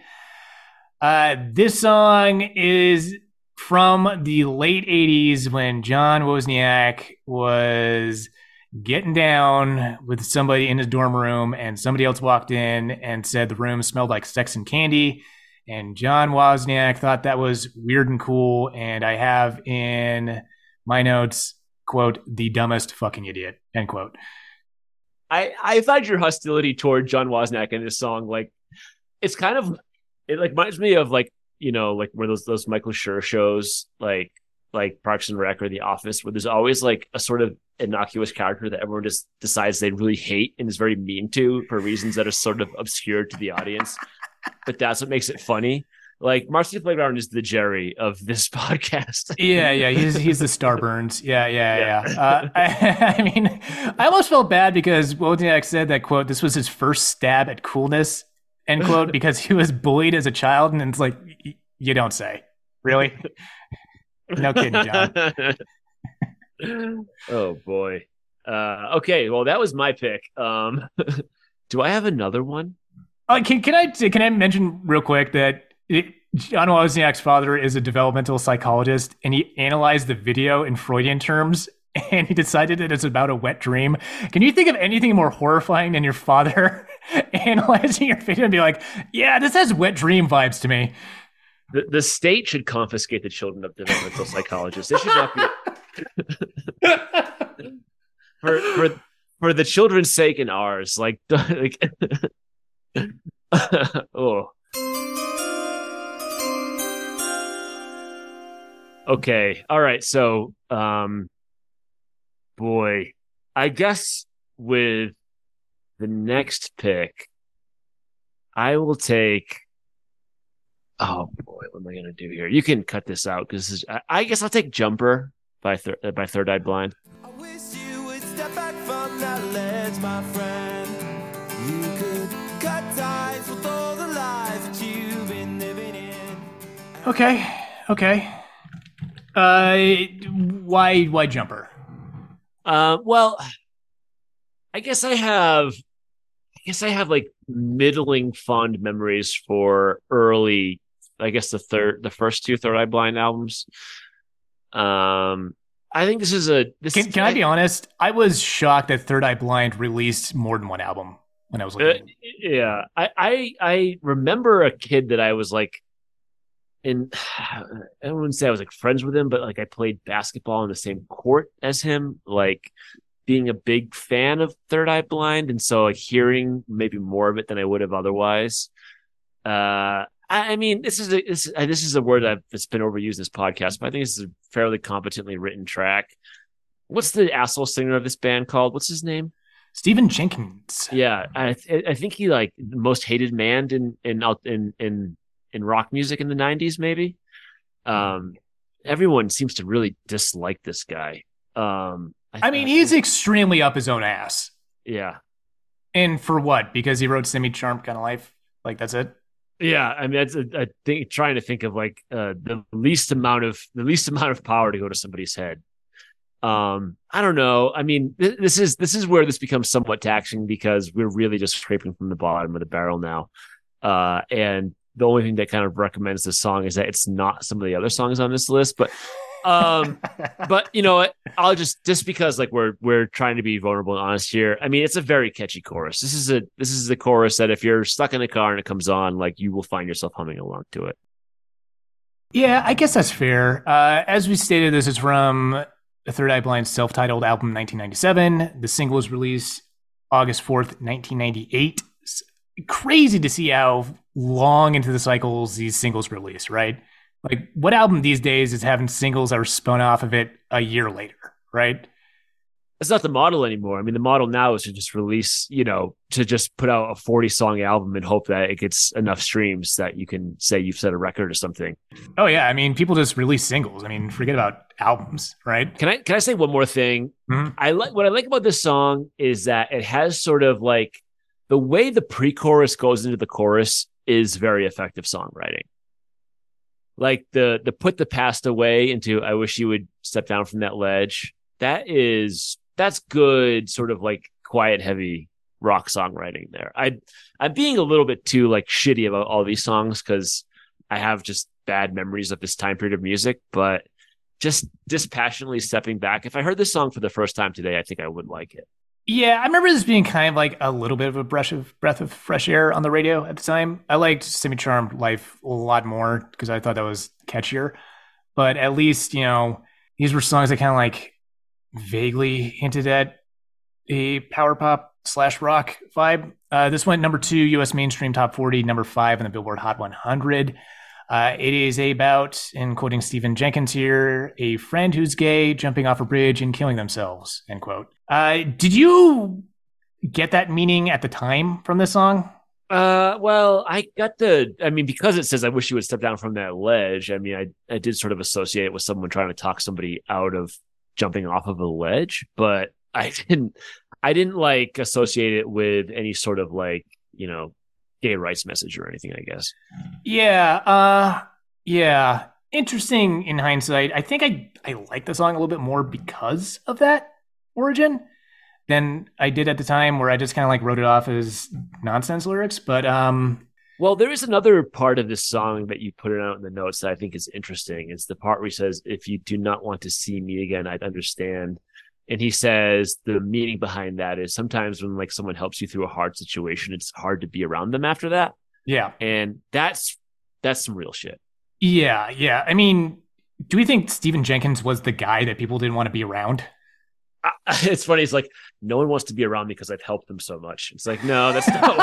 S1: Uh, this song is from the late 80s when John Wozniak was getting down with somebody in his dorm room and somebody else walked in and said the room smelled like sex and candy. And John Wozniak thought that was weird and cool. And I have in my notes, quote, the dumbest fucking idiot, end quote.
S2: I, I find your hostility toward John Wozniak in this song, like, it's kind of, it like reminds me of like, you know, like where those, those Michael Schur shows, like, like Parks and Rec or The Office, where there's always like a sort of innocuous character that everyone just decides they really hate and is very mean to for reasons that are sort of obscure to the audience. But that's what makes it funny. Like Marcy Playground is the Jerry of this <laughs> podcast.
S1: Yeah, yeah, he's he's the Starburns. Yeah, yeah, yeah. Uh, I, <laughs> I mean, I almost felt bad because Wozniak said that quote this was his first stab at coolness end quote <laughs> because he was bullied as a child, and it's like you don't say, really? No kidding, John.
S2: oh boy. Uh, okay, well that was my pick. Um, do I have another one?
S1: Uh, can can I can I mention real quick that it, John Wozniak's father is a developmental psychologist, and he analyzed the video in Freudian terms, <laughs> and he decided that it's about a wet dream. Can you think of anything more horrifying than your father <laughs> analyzing your video and be like, "Yeah, this has wet dream vibes to me"?
S2: The, the state should confiscate the children of developmental psychologists. They should not be <laughs> for for for the children's sake and ours. Like, like <laughs> oh. Okay. All right. So, um, boy, I guess with the next pick, I will take. Oh boy, what am I gonna do here? You can cut this out because I, I guess I'll take Jumper by thir- by Third Eye Blind.
S1: Okay, okay. Uh, why why jumper?
S2: Uh, well, I guess I have, I guess I have like middling fond memories for early, I guess the third, the first two Third Eye Blind albums. Um, I think this is a this.
S1: Can, can I be honest? I was shocked that Third Eye Blind released more than one album when I was
S2: Uh, yeah, I, I I remember a kid that I was like and <sighs> I wouldn't say I was like friends with him, but like I played basketball on the same court as him, like being a big fan of Third Eye Blind, and so like hearing maybe more of it than I would have otherwise. Uh, I, I mean, this is a this, uh, this is a word that- that's been overused in this podcast, but I think this is a fairly competently written track. What's the asshole singer of this band called? What's his name?
S1: Stephen Jenkins.
S2: Yeah, I th- I think he like most hated man in in in in in rock music in the '90s, maybe. Um, everyone seems to really dislike this guy. Um,
S1: I mean, he's extremely up his own ass.
S2: yeah,
S1: And for what? Because he wrote Semi Charmed Kind of Life? Like, that's it?
S2: yeah. I mean, that's a, I think trying to think of like uh, the least amount of the least amount of power to go to somebody's head. Um, I don't know. I mean, th- this is this is where this becomes somewhat taxing because we're really just scraping from the bottom of the barrel now. Uh, and the only thing that kind of recommends this song is that it's not some of the other songs on this list, but um <laughs> but you know what i'll just just because like we're we're trying to be vulnerable and honest here i mean it's a very catchy chorus this is a this is the chorus that if you're stuck in a car and it comes on like you will find yourself humming along to it
S1: Yeah, I guess that's fair. Uh, as we stated, this is from the Third Eye Blind's self titled album 1997. The single was released August 4th, 1998. Crazy to see how long into the cycles these singles release, right? Like, what album these days is having singles that are spun off of it a year later, right?
S2: That's not the model anymore i mean the model now is to just release you know to just put out a 40 song album and hope that it gets enough streams that you can say you've set a record or something
S1: Oh, yeah. I mean, people just release singles. I mean, forget about albums, right?
S2: can i can i say one more thing
S1: Mhm.
S2: I like what I like about this song is that it has sort of like the way the pre-chorus goes into the chorus is very effective songwriting. Like the the put the past away into I wish you would step down from that ledge. That is that's good sort of like quiet heavy rock songwriting there. I I'm being a little bit too like shitty about all these songs cuz I have just bad memories of this time period of music, but just dispassionately stepping back. If I heard this song for the first time today, I think I would like it.
S1: Yeah, I remember this being kind of like a little bit of a breath of breath of fresh air on the radio at the time. I liked Semi Charmed Life a lot more because I thought that was catchier. But at least, you know, these were songs that kind of like vaguely hinted at a power pop slash rock vibe. Uh, this went number two U.S. mainstream top 40, number five on the Billboard Hot 100. Uh, it is about, in quoting Stephen Jenkins here, a friend who's gay jumping off a bridge and killing themselves, end quote. Uh, did you get that meaning at the time from this song?
S2: Uh, well, I got the. I mean, because it says I wish you would step down from that ledge. I mean, I I did sort of associate it with someone trying to talk somebody out of jumping off of a ledge, but I <laughs> didn't. I didn't like associate it with any sort of like you know gay rights message or anything. I guess.
S1: Yeah, uh, yeah. Interesting in hindsight. I think I I like the song a little bit more because of that origin than I did at the time, where I just kind of like wrote it off as nonsense lyrics. But um,
S2: Well, there is another part of this song that you put it out in the notes that I think is interesting. It's the part where he says, "If you do not want to see me again, I'd understand." And he says the meaning behind that is sometimes when like someone helps you through a hard situation, it's hard to be around them after that.
S1: yeah,
S2: And that's that's some real shit.
S1: yeah, yeah. I mean, do we think Stephen Jenkins was the guy that people didn't want to be around? <laughs>
S2: It's funny. It's like no one wants to be around me because I've helped them so much. It's like no, that's not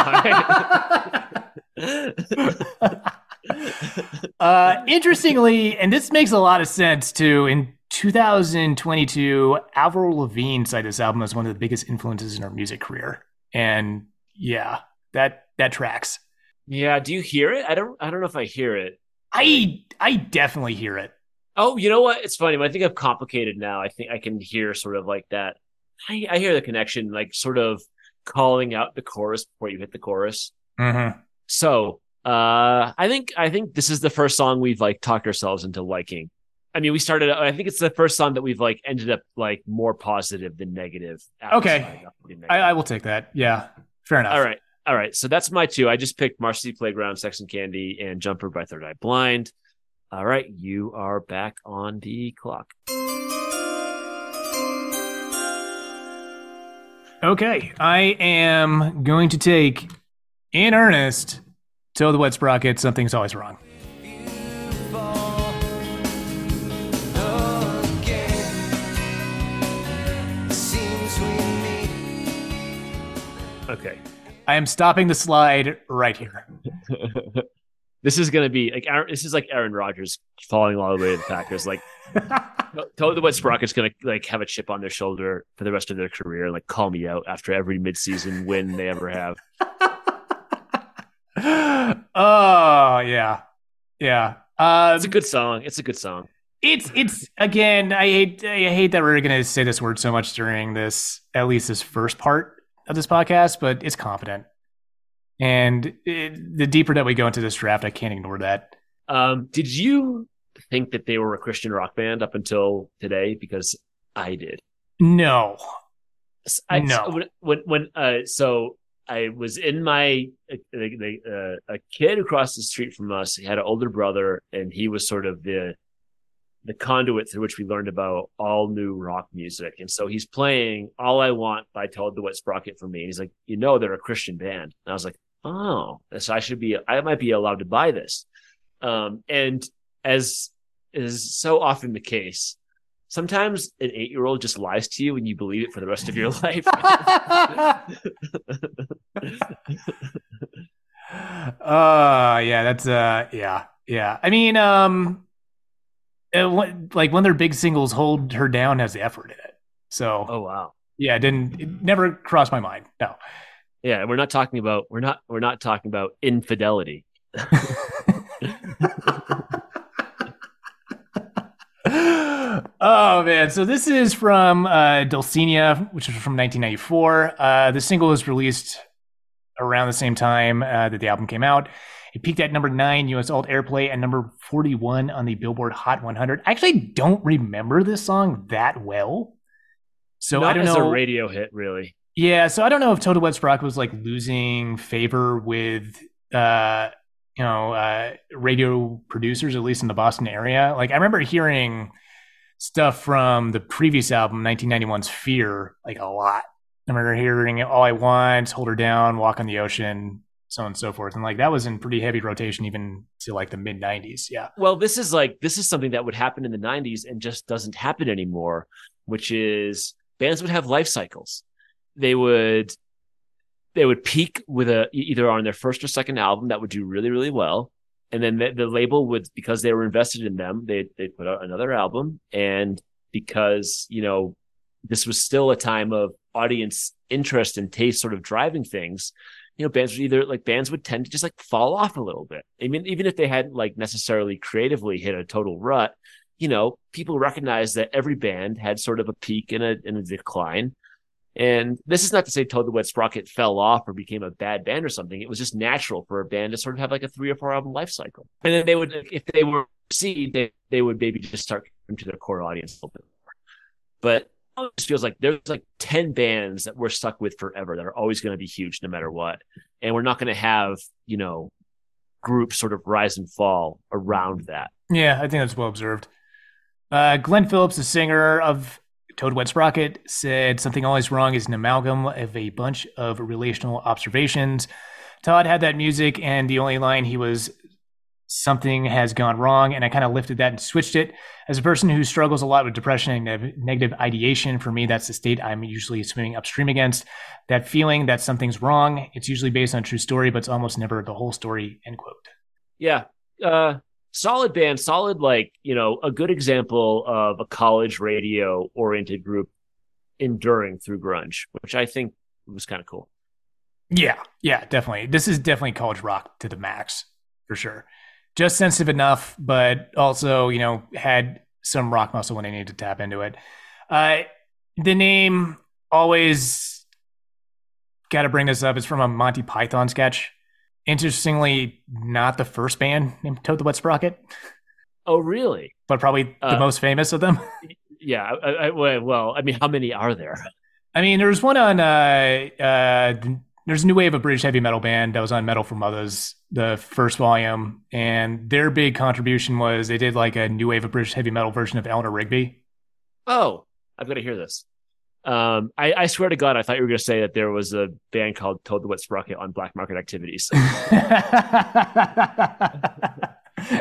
S2: why. <laughs>
S1: uh, interestingly, and this makes a lot of sense too. In 2022, Avril Lavigne cited this album as one of the biggest influences in her music career, and yeah, that that tracks.
S2: yeah. Do you hear it? I don't. I don't know if I hear it.
S1: I I definitely hear it.
S2: Oh, you know what? It's funny. I think I'm complicated now. I think I can hear sort of like that. I, I hear the connection, like sort of calling out the chorus before you hit the chorus.
S1: Mm-hmm.
S2: So, uh, I think I think this is the first song we've like talked ourselves into liking. I mean, we started. I think it's the first song that we've like ended up like more positive than negative.
S1: Okay.
S2: pretty
S1: I. I will take that. Yeah, fair enough.
S2: All right. All right. So that's my two. I just picked Marcy Playground, Sex and Candy, and Jumper by Third Eye Blind. All right. You are back on the clock.
S1: Okay, I am going to take in earnest. Toad the Wet Sprocket, something's always wrong.
S2: Okay.
S1: I am stopping the slide right here. <laughs>
S2: this is gonna be like Aaron, this is like Aaron Rodgers falling all the way to the Packers. Like totally Wet Sprocket's gonna like have a chip on their shoulder for the rest of their career, like call me out after every midseason win they ever have. <laughs>
S1: oh yeah, yeah. Um,
S2: It's a good song. It's a good song.
S1: It's it's again. I hate I hate that we're gonna say this word so much during this at least this first part of this podcast, but it's confident. And it, the deeper that we go into this draft, I can't ignore that.
S2: Um, did you think that they were a Christian rock band up until today? Because I did.
S1: No,
S2: I,
S1: No.
S2: When when, when uh, so I was in my uh, the, the, uh, a kid across the street from us. He had an older brother, and he was sort of the the conduit through which we learned about all new rock music. And so he's playing "All I Want" by Toad the Wet Sprocket for me. And he's like, "You know, they're a Christian band." And I was like, "Oh, so I should be. I might be allowed to buy this." Um, and as is so often the case, sometimes an eight year old just lies to you and you believe it for the rest of your <laughs> life. <laughs>
S1: uh yeah, that's uh yeah, yeah. I mean, um it, like one of their big singles, "Hold Her Down," has the effort in it. So
S2: oh wow.
S1: yeah, it didn't it never crossed my mind. No.
S2: Yeah, we're not talking about we're not we're not talking about infidelity. <laughs>
S1: oh man, so this is from uh, Dulcinea, which is from 1994. Uh, the single was released around the same time uh, that the album came out. It peaked at number nine U.S. alt airplay and number 41 on the Billboard Hot 100. I actually don't remember this song that well, so
S2: not
S1: I don't
S2: as
S1: know.
S2: a radio hit, really.
S1: Yeah, so I don't know if Toad the Wet Sprocket was like losing favor with uh you know uh radio producers at least in the Boston area. Like I remember hearing stuff from the previous album 1991's Fear like a lot. I remember hearing All I Want, Hold Her Down, Walk on the Ocean, so on and so forth. And like that was in pretty heavy rotation even to like the mid 90s. Yeah.
S2: Well, this is like this is something that would happen in the '90s and just doesn't happen anymore. Which is bands would have life cycles. They would they would peak with a either on their first or second album that would do really really well, and then the, the label would because they were invested in them they they put out another album, and because you know this was still a time of audience interest and taste sort of driving things you know, bands would either like bands would tend to just like fall off a little bit. I mean, even if they hadn't like necessarily creatively hit a total rut, you know, people recognize that every band had sort of a peak and a and a decline. And this is not to say Toad the Wet Sprocket fell off or became a bad band or something. It was just natural for a band to sort of have like a three or four album life cycle. And then they would, if they were seed, they they would maybe just start to their core audience a little bit more. But it just feels like there's like 10 bands that we're stuck with forever that are always going to be huge no matter what. And we're not going to have, you know, groups sort of rise and fall around that.
S1: Yeah, I think that's well observed. Uh, Glenn Phillips, the singer of Toad Wet Sprocket, said something always wrong is an amalgam of a bunch of relational observations. Todd had that music, and the only line he was something has gone wrong, and I kind of lifted that and switched it. As a person who struggles a lot with depression and negative ideation, for me, that's the state I'm usually swimming upstream against. That feeling that something's wrong, it's usually based on a true story, but it's almost never the whole story, end quote.
S2: Yeah. Uh, solid band, solid, like, you know, a good example of a college radio oriented group enduring through grunge, which I think was kind of cool.
S1: Yeah, yeah, definitely. This is definitely college rock to the max, for sure. Just sensitive enough, but also, you know, had some rock muscle when they needed to tap into it. Uh, the name always got to bring this up. It's from a Monty Python sketch. Interestingly, not the first band named Toad the Wet Sprocket,
S2: Oh, really?
S1: but probably the
S2: Uh,
S1: most famous of them. <laughs>
S2: Yeah. I, I, well, I mean, how many are there?
S1: I mean, there's one on uh, uh, there's a new wave of British heavy metal band that was on Metal for Muthas, the first volume, and their big contribution was they did like a new wave of British heavy metal version of Eleanor Rigby.
S2: Oh, I've got to hear this. Um, I, I swear to God, I thought you were going to say that there was a band called Toad the Wet Sprocket on Black Market Activities. <laughs> <laughs>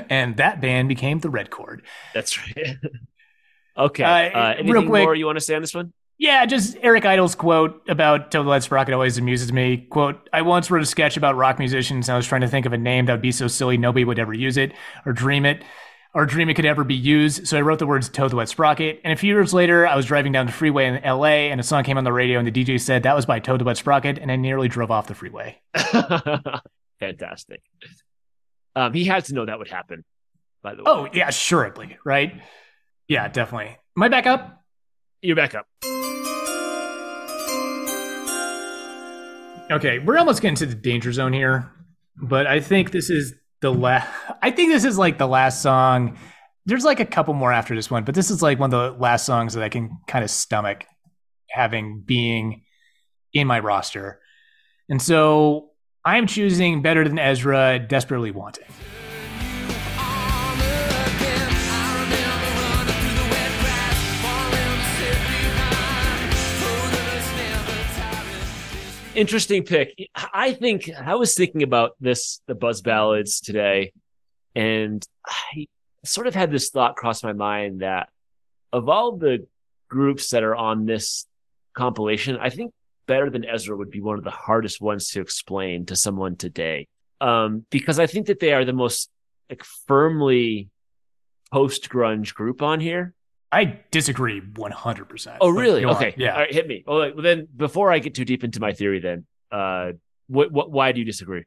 S1: and that band became the Red Chord.
S2: That's right. <laughs> okay.
S1: Uh,
S2: Uh,
S1: real
S2: anything
S1: quick-
S2: more you want to say on this one?
S1: Yeah, just Eric Idle's quote about Toad the Wet Sprocket always amuses me. Quote, I once wrote a sketch about rock musicians and I was trying to think of a name that would be so silly nobody would ever use it or dream it or dream it could ever be used. So I wrote the words Toad the Wet Sprocket. And a few years later, I was driving down the freeway in LA and a song came on the radio and the DJ said that was by Toad the Wet Sprocket and I nearly drove off the freeway. <laughs>
S2: Fantastic. Um, he had to know that would happen. By the way,
S1: Oh, yeah, assuredly, right? Yeah, definitely. Am I back up?
S2: you're back up.
S1: Okay, we're almost getting to the danger zone here, but I think this is the last. I think this is like the last song. There's like a couple more after this one, but this is like one of the last songs that I can kind of stomach having being in my roster. And so I'm choosing Better Than Ezra, Desperately Wanting.
S2: Interesting pick. I think I was thinking about this, the Buzz Ballads today, and I sort of had this thought cross my mind that of all the groups that are on this compilation, I think Better Than Ezra would be one of the hardest ones to explain to someone today. Um, because I think that they are the most like firmly post grunge group on here.
S1: I disagree 100%.
S2: Oh, really? Okay.
S1: Yeah.
S2: All right, hit me. Well, then before I get too deep into my theory, then, uh, what, what, why do you disagree?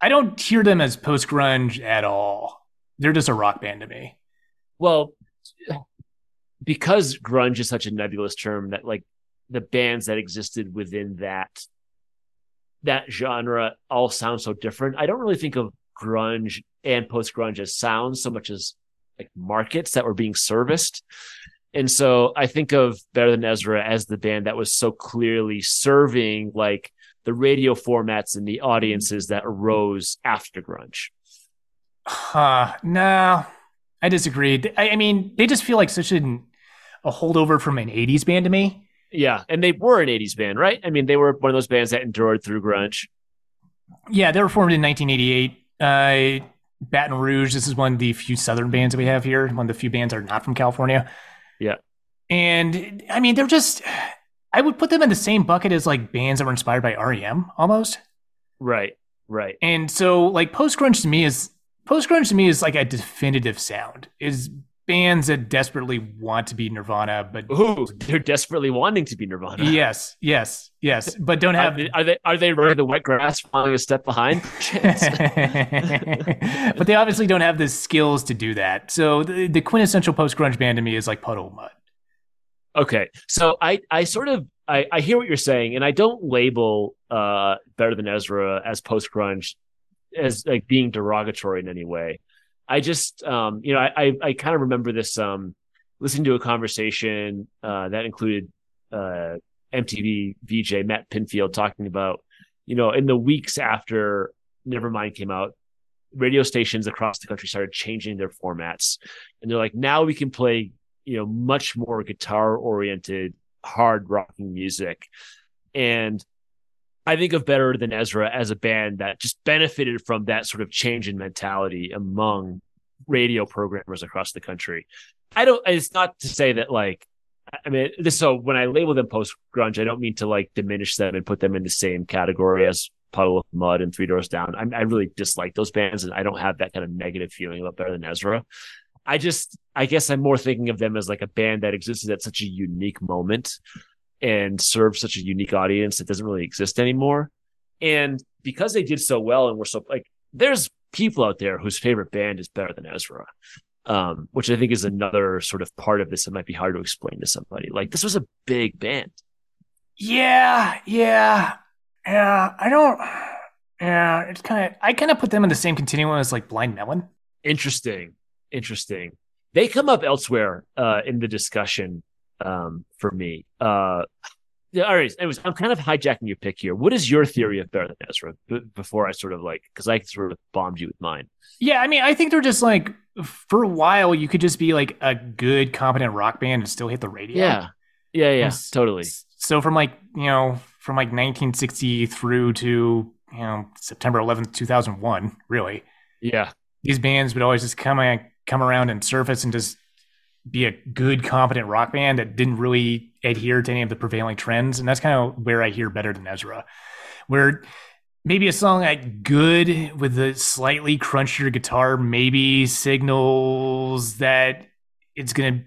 S1: I don't hear them as post grunge at all. They're just a rock band to me.
S2: Well, because grunge is such a nebulous term that like the bands that existed within that that genre all sound so different. I don't really think of grunge and post grunge as sounds so much as like markets that were being serviced. And so I think of Better Than Ezra as the band that was so clearly serving like the radio formats and the audiences that arose after grunge.
S1: Huh. No, I disagree. I, I mean, they just feel like such an, a holdover from an 80s band to me.
S2: Yeah. And they were an 80s band, right? I mean, they were one of those bands that endured through grunge.
S1: Yeah, they were formed in 1988. Uh, Baton Rouge, this is one of the few Southern bands that we have here. One of the few bands that are not from California.
S2: Yeah.
S1: And I mean, they're just, I would put them in the same bucket as like bands that were inspired by REM almost.
S2: Right. Right.
S1: And so, like, post grunge to me is post grunge to me is like a definitive sound. Is bands that desperately want to be Nirvana, but
S2: Ooh, they're desperately wanting to be Nirvana.
S1: yes, yes, yes, but don't have.
S2: are they are they running the wet grass, falling a step behind? <laughs> <laughs>
S1: But they obviously don't have the skills to do that. So the, the quintessential post grunge band to me is like Puddle Mud.
S2: okay, so I I sort of I, I hear what you're saying, and I don't label uh Better Than Ezra as post grunge as like being derogatory in any way. I just um you know I I, I kind of remember this um listening to a conversation uh that included uh MTV VJ Matt Pinfield talking about you know in the weeks after Nevermind came out radio stations across the country started changing their formats. And they're like now we can play you know much more guitar oriented hard rocking music. And i think of better than ezra as a band that just benefited from that sort of change in mentality among radio programmers across the country. I don't it's not to say that like i mean this so when i label them post grunge i don't mean to like diminish them and put them in the same category as puddle of mud and three doors down. I, I really dislike those bands and i don't have that kind of negative feeling about better than ezra. I just, I guess I'm more thinking of them as like a band that existed at such a unique moment and serve such a unique audience that doesn't really exist anymore. And because they did so well and were so like, there's people out there whose favorite band is better than Ezra, um, which I think is another sort of part of this that might be hard to explain to somebody. Like this was a big band.
S1: Yeah, yeah, yeah. I don't. Yeah, it's kind of. I kind of put them in the same continuum as like Blind Melon.
S2: Interesting. Interesting. They come up elsewhere uh, in the discussion um, for me. Uh, yeah, all right. Anyways, I'm kind of hijacking your pick here. What is your theory of Better Than Ezra? B- before I sort of like, because I sort of bombed you with mine.
S1: Yeah, I mean, I think they're just like for a while you could just be like a good, competent rock band and still hit the radio.
S2: Yeah, yeah, yeah,
S1: Yes.
S2: totally.
S1: So from like you know from like 1960 through to you know September 11th 2001, really,
S2: Yeah,
S1: these bands would always just come come around and surface and just be a good, competent rock band that didn't really adhere to any of the prevailing trends. And that's kind of where I hear better than Ezra, where maybe a song like good with a slightly crunchier guitar maybe signals that it's going to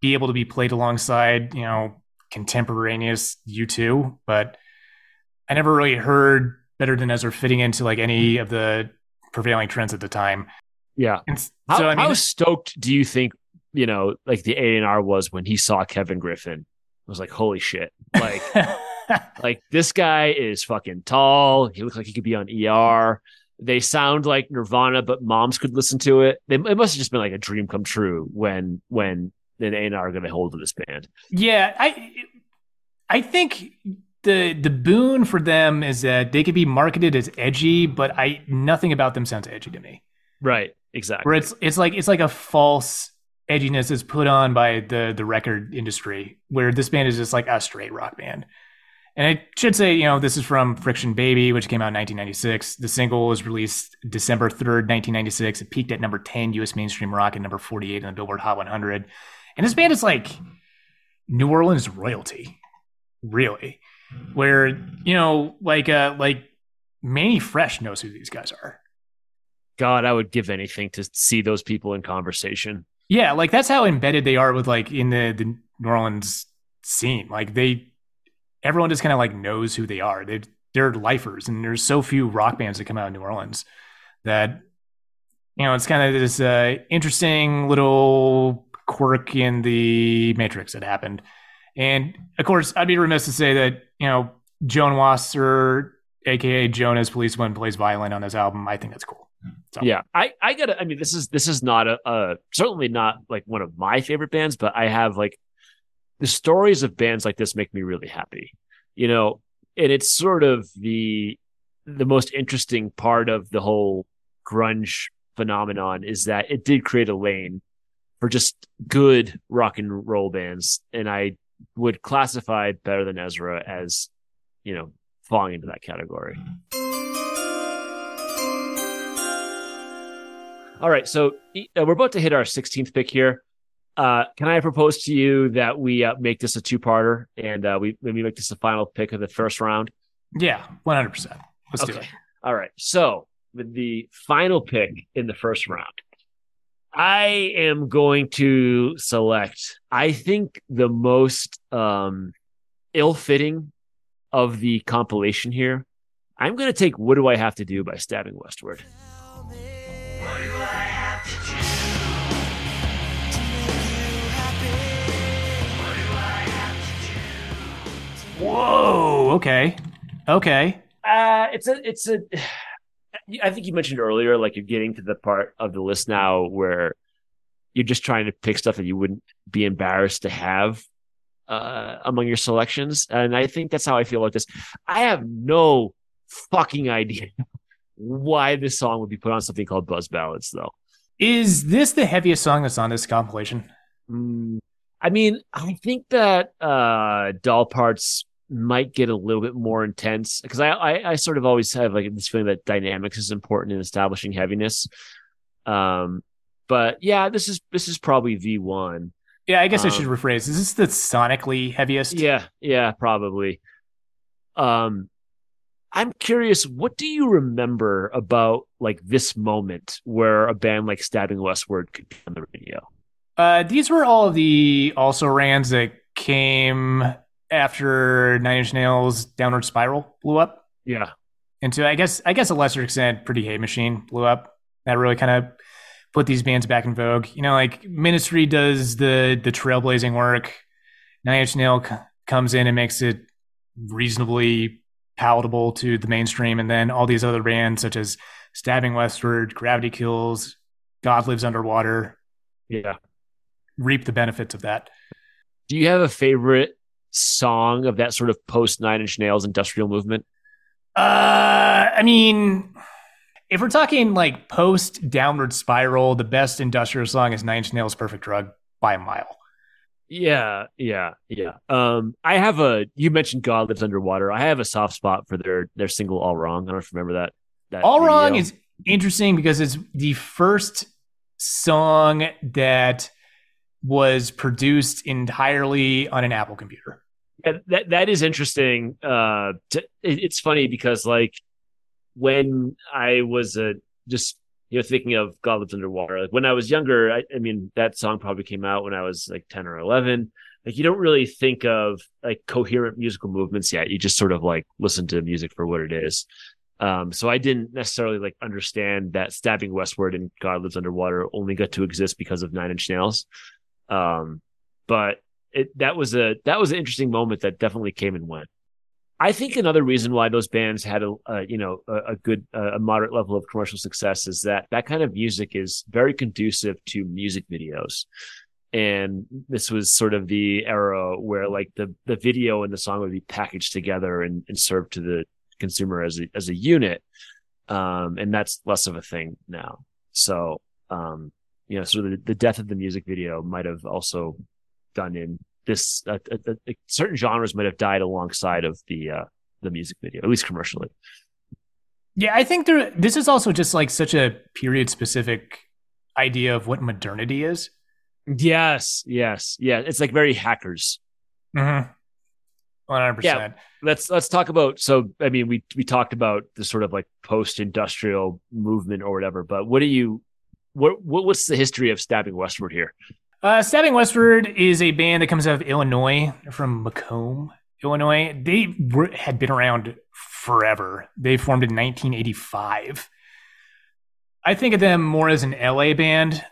S1: be able to be played alongside, you know, contemporaneous U2, but I never really heard better than Ezra fitting into like any of the prevailing trends at the time.
S2: Yeah.
S1: And s-
S2: How,
S1: so I mean,
S2: how stoked do you think you know like the A and R was when he saw Kevin Griffin? I was like, holy shit! Like, <laughs> like this guy is fucking tall. He looks like he could be on ER. They sound like Nirvana, but moms could listen to it. They, it must have just been like a dream come true when when an A and R got a hold of this band.
S1: Yeah, I I think the the boon for them is that they could be marketed as edgy, but I nothing about them sounds edgy to me.
S2: Right. Exactly.
S1: Where it's it's like it's like a false edginess is put on by the the record industry, where this band is just like a straight rock band. And I should say, you know, this is from Friction Baby, which came out in 1996. The single was released December 3rd, 1996. It peaked at number 10 US mainstream rock and number 48 on the Billboard Hot 100. And this band is like New Orleans royalty, really. Where, you know, like uh like Mannie Fresh knows who these guys are.
S2: God, I would give anything to see those people in conversation.
S1: Yeah, like that's how embedded they are with like in the the New Orleans scene. Like they, everyone just kind of like knows who they are. They they're lifers, and there's so few rock bands that come out of New Orleans that you know it's kind of this uh, interesting little quirk in the Matrix that happened. And of course, I'd be remiss to say that you know Joan Wasser, aka Jonas Policeman, plays violin on this album. I think that's cool. So.
S2: Yeah, I I gotta. I mean, this is this is not a, a certainly not like one of my favorite bands, but I have like the stories of bands like this make me really happy. You know, and it's sort of the the most interesting part of the whole grunge phenomenon is that it did create a lane for just good rock and roll bands, and I would classify Better Than Ezra as you know falling into that category. Mm-hmm. All right, so uh, we're about to hit our 16th pick here. Uh, can I propose to you that we uh, make this a two-parter and uh, we maybe make this the final pick of the first round?
S1: Yeah, one hundred percent. Let's do it.
S2: All right. So with the final pick in the first round, I am going to select. I think the most um, ill-fitting of the compilation here. I'm going to take "What Do I Have to Do" by Stabbing Westward.
S1: Whoa. Okay. Okay.
S2: Uh, it's a, it's a. <sighs> I think you mentioned earlier, like you're getting to the part of the list now where you're just trying to pick stuff that you wouldn't be embarrassed to have uh, among your selections, and I think that's how I feel about this. I have no fucking idea <laughs> why this song would be put on something called Buzz Ballads, though.
S1: Is this the heaviest song that's on this compilation?
S2: Mm, I mean, I think that uh, Doll Parts might get a little bit more intense because I, I I sort of always have like this feeling that dynamics is important in establishing heaviness. Um, but yeah, this is this is probably V one.
S1: Yeah, I guess I
S2: Um,
S1: should rephrase. Is this the sonically heaviest?
S2: Yeah, yeah, probably. Um, I'm curious, what do you remember about like this moment where a band like Stabbing Westward could be on the radio?
S1: Uh, these were all of the also rans that came after Nine Inch Nails' Downward Spiral blew up.
S2: Yeah,
S1: And to I guess I guess a lesser extent, Pretty Hate Machine blew up. That really kind of put these bands back in vogue. You know, like Ministry does the the trailblazing work. Nine Inch Nail c- comes in and makes it reasonably palatable to the mainstream, and then all these other bands such as Stabbing Westward, Gravity Kills, God Lives Underwater
S2: yeah.
S1: Reap the benefits of that.
S2: Do you have a favorite song of that sort of post Nine Inch Nails industrial movement?
S1: Uh, I mean, if we're talking like post downward spiral, the best industrial song is Nine Inch Nails' "Perfect Drug" by a mile.
S2: Yeah, yeah, yeah. Um, I have a. You mentioned God Lives Underwater. I have a soft spot for their their single "All Wrong." I don't know if you remember that. That
S1: All
S2: video.
S1: Wrong is interesting because it's the first song that was produced entirely on an Apple computer.
S2: That that is interesting. Uh, to, it- it's funny because like when I was uh, just you know thinking of God Lives Underwater, like when I was younger, I, I mean that song probably came out when I was like ten or eleven. Like you don't really think of like coherent musical movements yet. You just sort of like listen to music for what it is. Um, so I didn't necessarily like understand that Stabbing Westward and God Lives Underwater only got to exist because of Nine Inch Nails. Um, but it that was a that was an interesting moment that definitely came and went. I think another reason why those bands had a, a you know a, a good a moderate level of commercial success is that that kind of music is very conducive to music videos. And this was sort of the era where like the the video and the song would be packaged together and, and served to the consumer as a as a unit. Um, and that's less of a thing now. So um, you know, sort of the, the death of the music video might have also done in this uh, uh, uh, certain genres might have died alongside of the uh, the music video, at least commercially.
S1: Yeah, I think there. This is also just like such a period specific idea of what modernity is.
S2: Yes, yes, yeah. It's like very hackers.
S1: Mm-hmm. One hundred percent.
S2: Let's let's talk about. So, I mean, we we talked about the sort of like post industrial movement or whatever. But what do you what, what what's the history of stabbing westward here?
S1: Uh, Stabbing Westward is a band that comes out of Illinois, from Macomb, Illinois. They were, had been around forever. They formed in 1985. I think of them more as an LA band,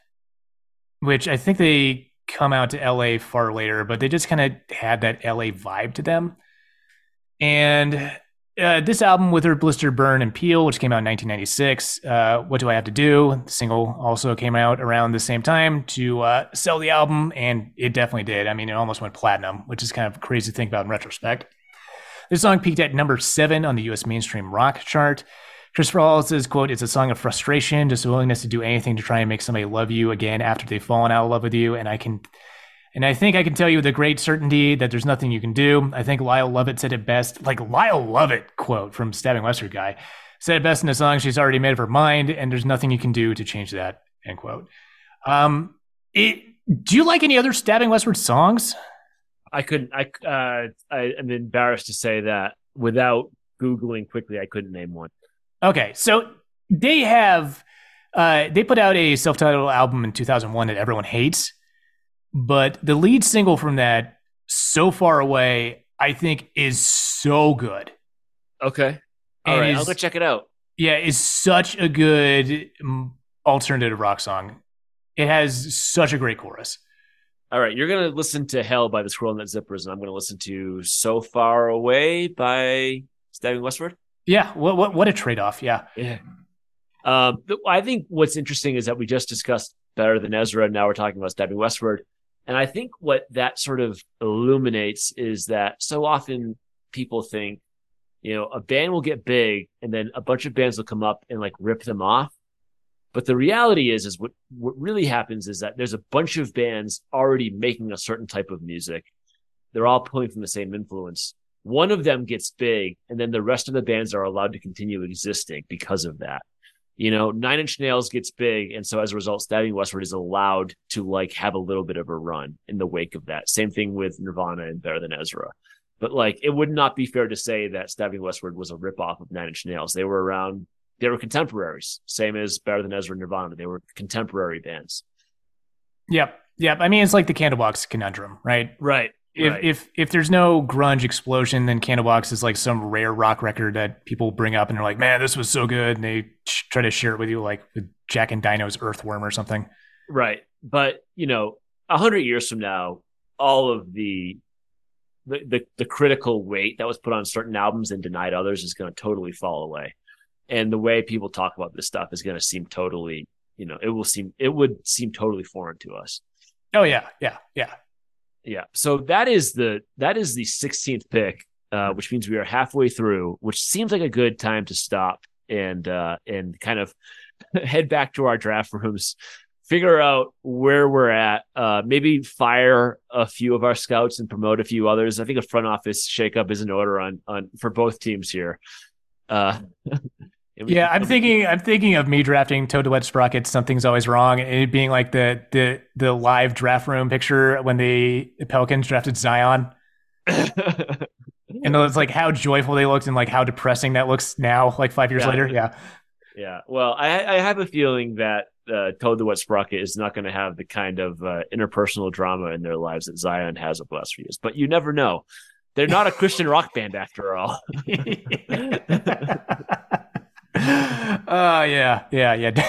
S1: which I think they come out to LA far later, but they just kind of had that LA vibe to them. And uh, this album, Wither, Blister, Burn, and Peel, which came out in 1996, uh, What Do I Have to Do? The single also came out around the same time to uh, sell the album, and it definitely did. I mean, it almost went platinum, which is kind of crazy to think about in retrospect. This song peaked at number seven on the US mainstream rock chart. Christopher Hall says, quote, it's a song of frustration, just a willingness to do anything to try and make somebody love you again after they've fallen out of love with you. And I can and I think I can tell you with a great certainty that there's nothing you can do. I think Lyle Lovett said it best, like Lyle Lovett quote from Stabbing Westward guy said it best in the song. She's already made up her mind, and there's nothing you can do to change that. End quote. Um, it, do you like any other Stabbing Westward songs?
S2: I couldn't. I uh, I am embarrassed to say that without googling quickly, I couldn't name one.
S1: Okay, so they have uh, they put out a self-titled album in 2001 that everyone hates, but the lead single from that, "So Far Away," I think is so good.
S2: Okay, all
S1: And
S2: right,
S1: is-
S2: I'll go check it out.
S1: Yeah, is such a good mm, alternative rock song. It has such a great chorus.
S2: All right, you're gonna listen to "Hell" by the Squirrel Nut Zippers, and I'm gonna listen to "So Far Away" by Stabbing Westward.
S1: Yeah, what what what a trade off. Yeah.
S2: Yeah. Um, I think what's interesting is that we just discussed better than Ezra. and Now we're talking about Stabbing Westward. And I think what that sort of illuminates is that so often people think, you know, a band will get big and then a bunch of bands will come up and like rip them off. But the reality is, is what, what really happens is that there's a bunch of bands already making a certain type of music. They're all pulling from the same influence. One of them gets big and then the rest of the bands are allowed to continue existing because of that you know, Nine Inch Nails gets big, and so as a result, Stabbing Westward is allowed to like have a little bit of a run in the wake of that. Same thing with Nirvana and Better Than Ezra. But like, it would not be fair to say that Stabbing Westward was a ripoff of Nine Inch Nails. They were around, they were contemporaries, same as Better Than Ezra and Nirvana. They were contemporary bands.
S1: Yep. Yep. I mean, it's like the Candlebox conundrum, right?
S2: Right.
S1: If if if there's no grunge explosion, then Candlebox is like some rare rock record that people bring up and they're like, "Man, this was so good," and they sh- try to share it with you, like with Jack and Dino's Earthworm or something.
S2: Right. But, you know, a hundred years from now, all of the, the, the, the critical weight that was put on certain albums and denied others is going to totally fall away. And the way people talk about this stuff is going to seem totally, you know, it will seem, it would seem totally foreign to us.
S1: Oh yeah, yeah, yeah.
S2: Yeah. So that is the, that is the 16th pick, uh, which means we are halfway through, which seems like a good time to stop and, uh, and kind of <laughs> head back to our draft rooms figure out where we're at. Uh, maybe fire a few of our scouts and promote a few others. I think a front office shakeup is in order on on for both teams here. Uh, <laughs>
S1: Yeah, I'm thinking. I'm thinking of me drafting Toad the Wet Sprocket. Something's always wrong. And it being like the the the live draft room picture when the Pelicans drafted Zion, and it's like how joyful they looked and like how depressing that looks now, like five years
S2: Yeah.
S1: later. Yeah,
S2: Yeah. Well, I, I have a feeling that uh, Toad the Wet Sprocket is not going to have the kind of uh, interpersonal drama in their lives that Zion has over the last few years. But you never know. They're not a Christian rock band after all. <laughs> <laughs>
S1: Oh <laughs> yeah, yeah, yeah. <laughs>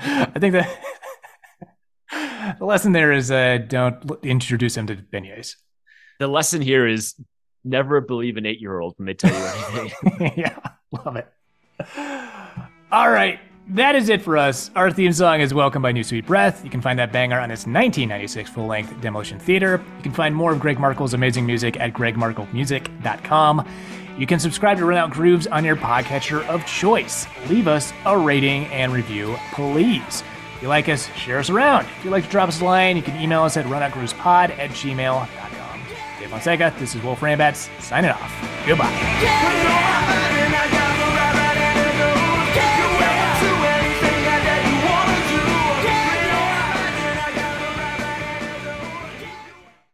S1: I think that <laughs> the lesson there is uh, don't l- introduce him to beignets.
S2: the lesson here is never believe an eight year old when they tell you anything.
S1: yeah, love it. All right, that is it for us. Our theme song is Welcome by New Sweet Breath. You can find that banger on its 1996 full length Demolition Theater. You can find more of Graig Markel's amazing music at graigmarkelmusic.com. You can subscribe to Runout Grooves on your podcatcher of choice. Leave us a rating and review, please. If you like us, share us around. If you'd like to drop us a line, you can email us at runoutgroovespod at gmail.com. Dave Fonseca, this is Wolf Rambatz, signing off. Goodbye.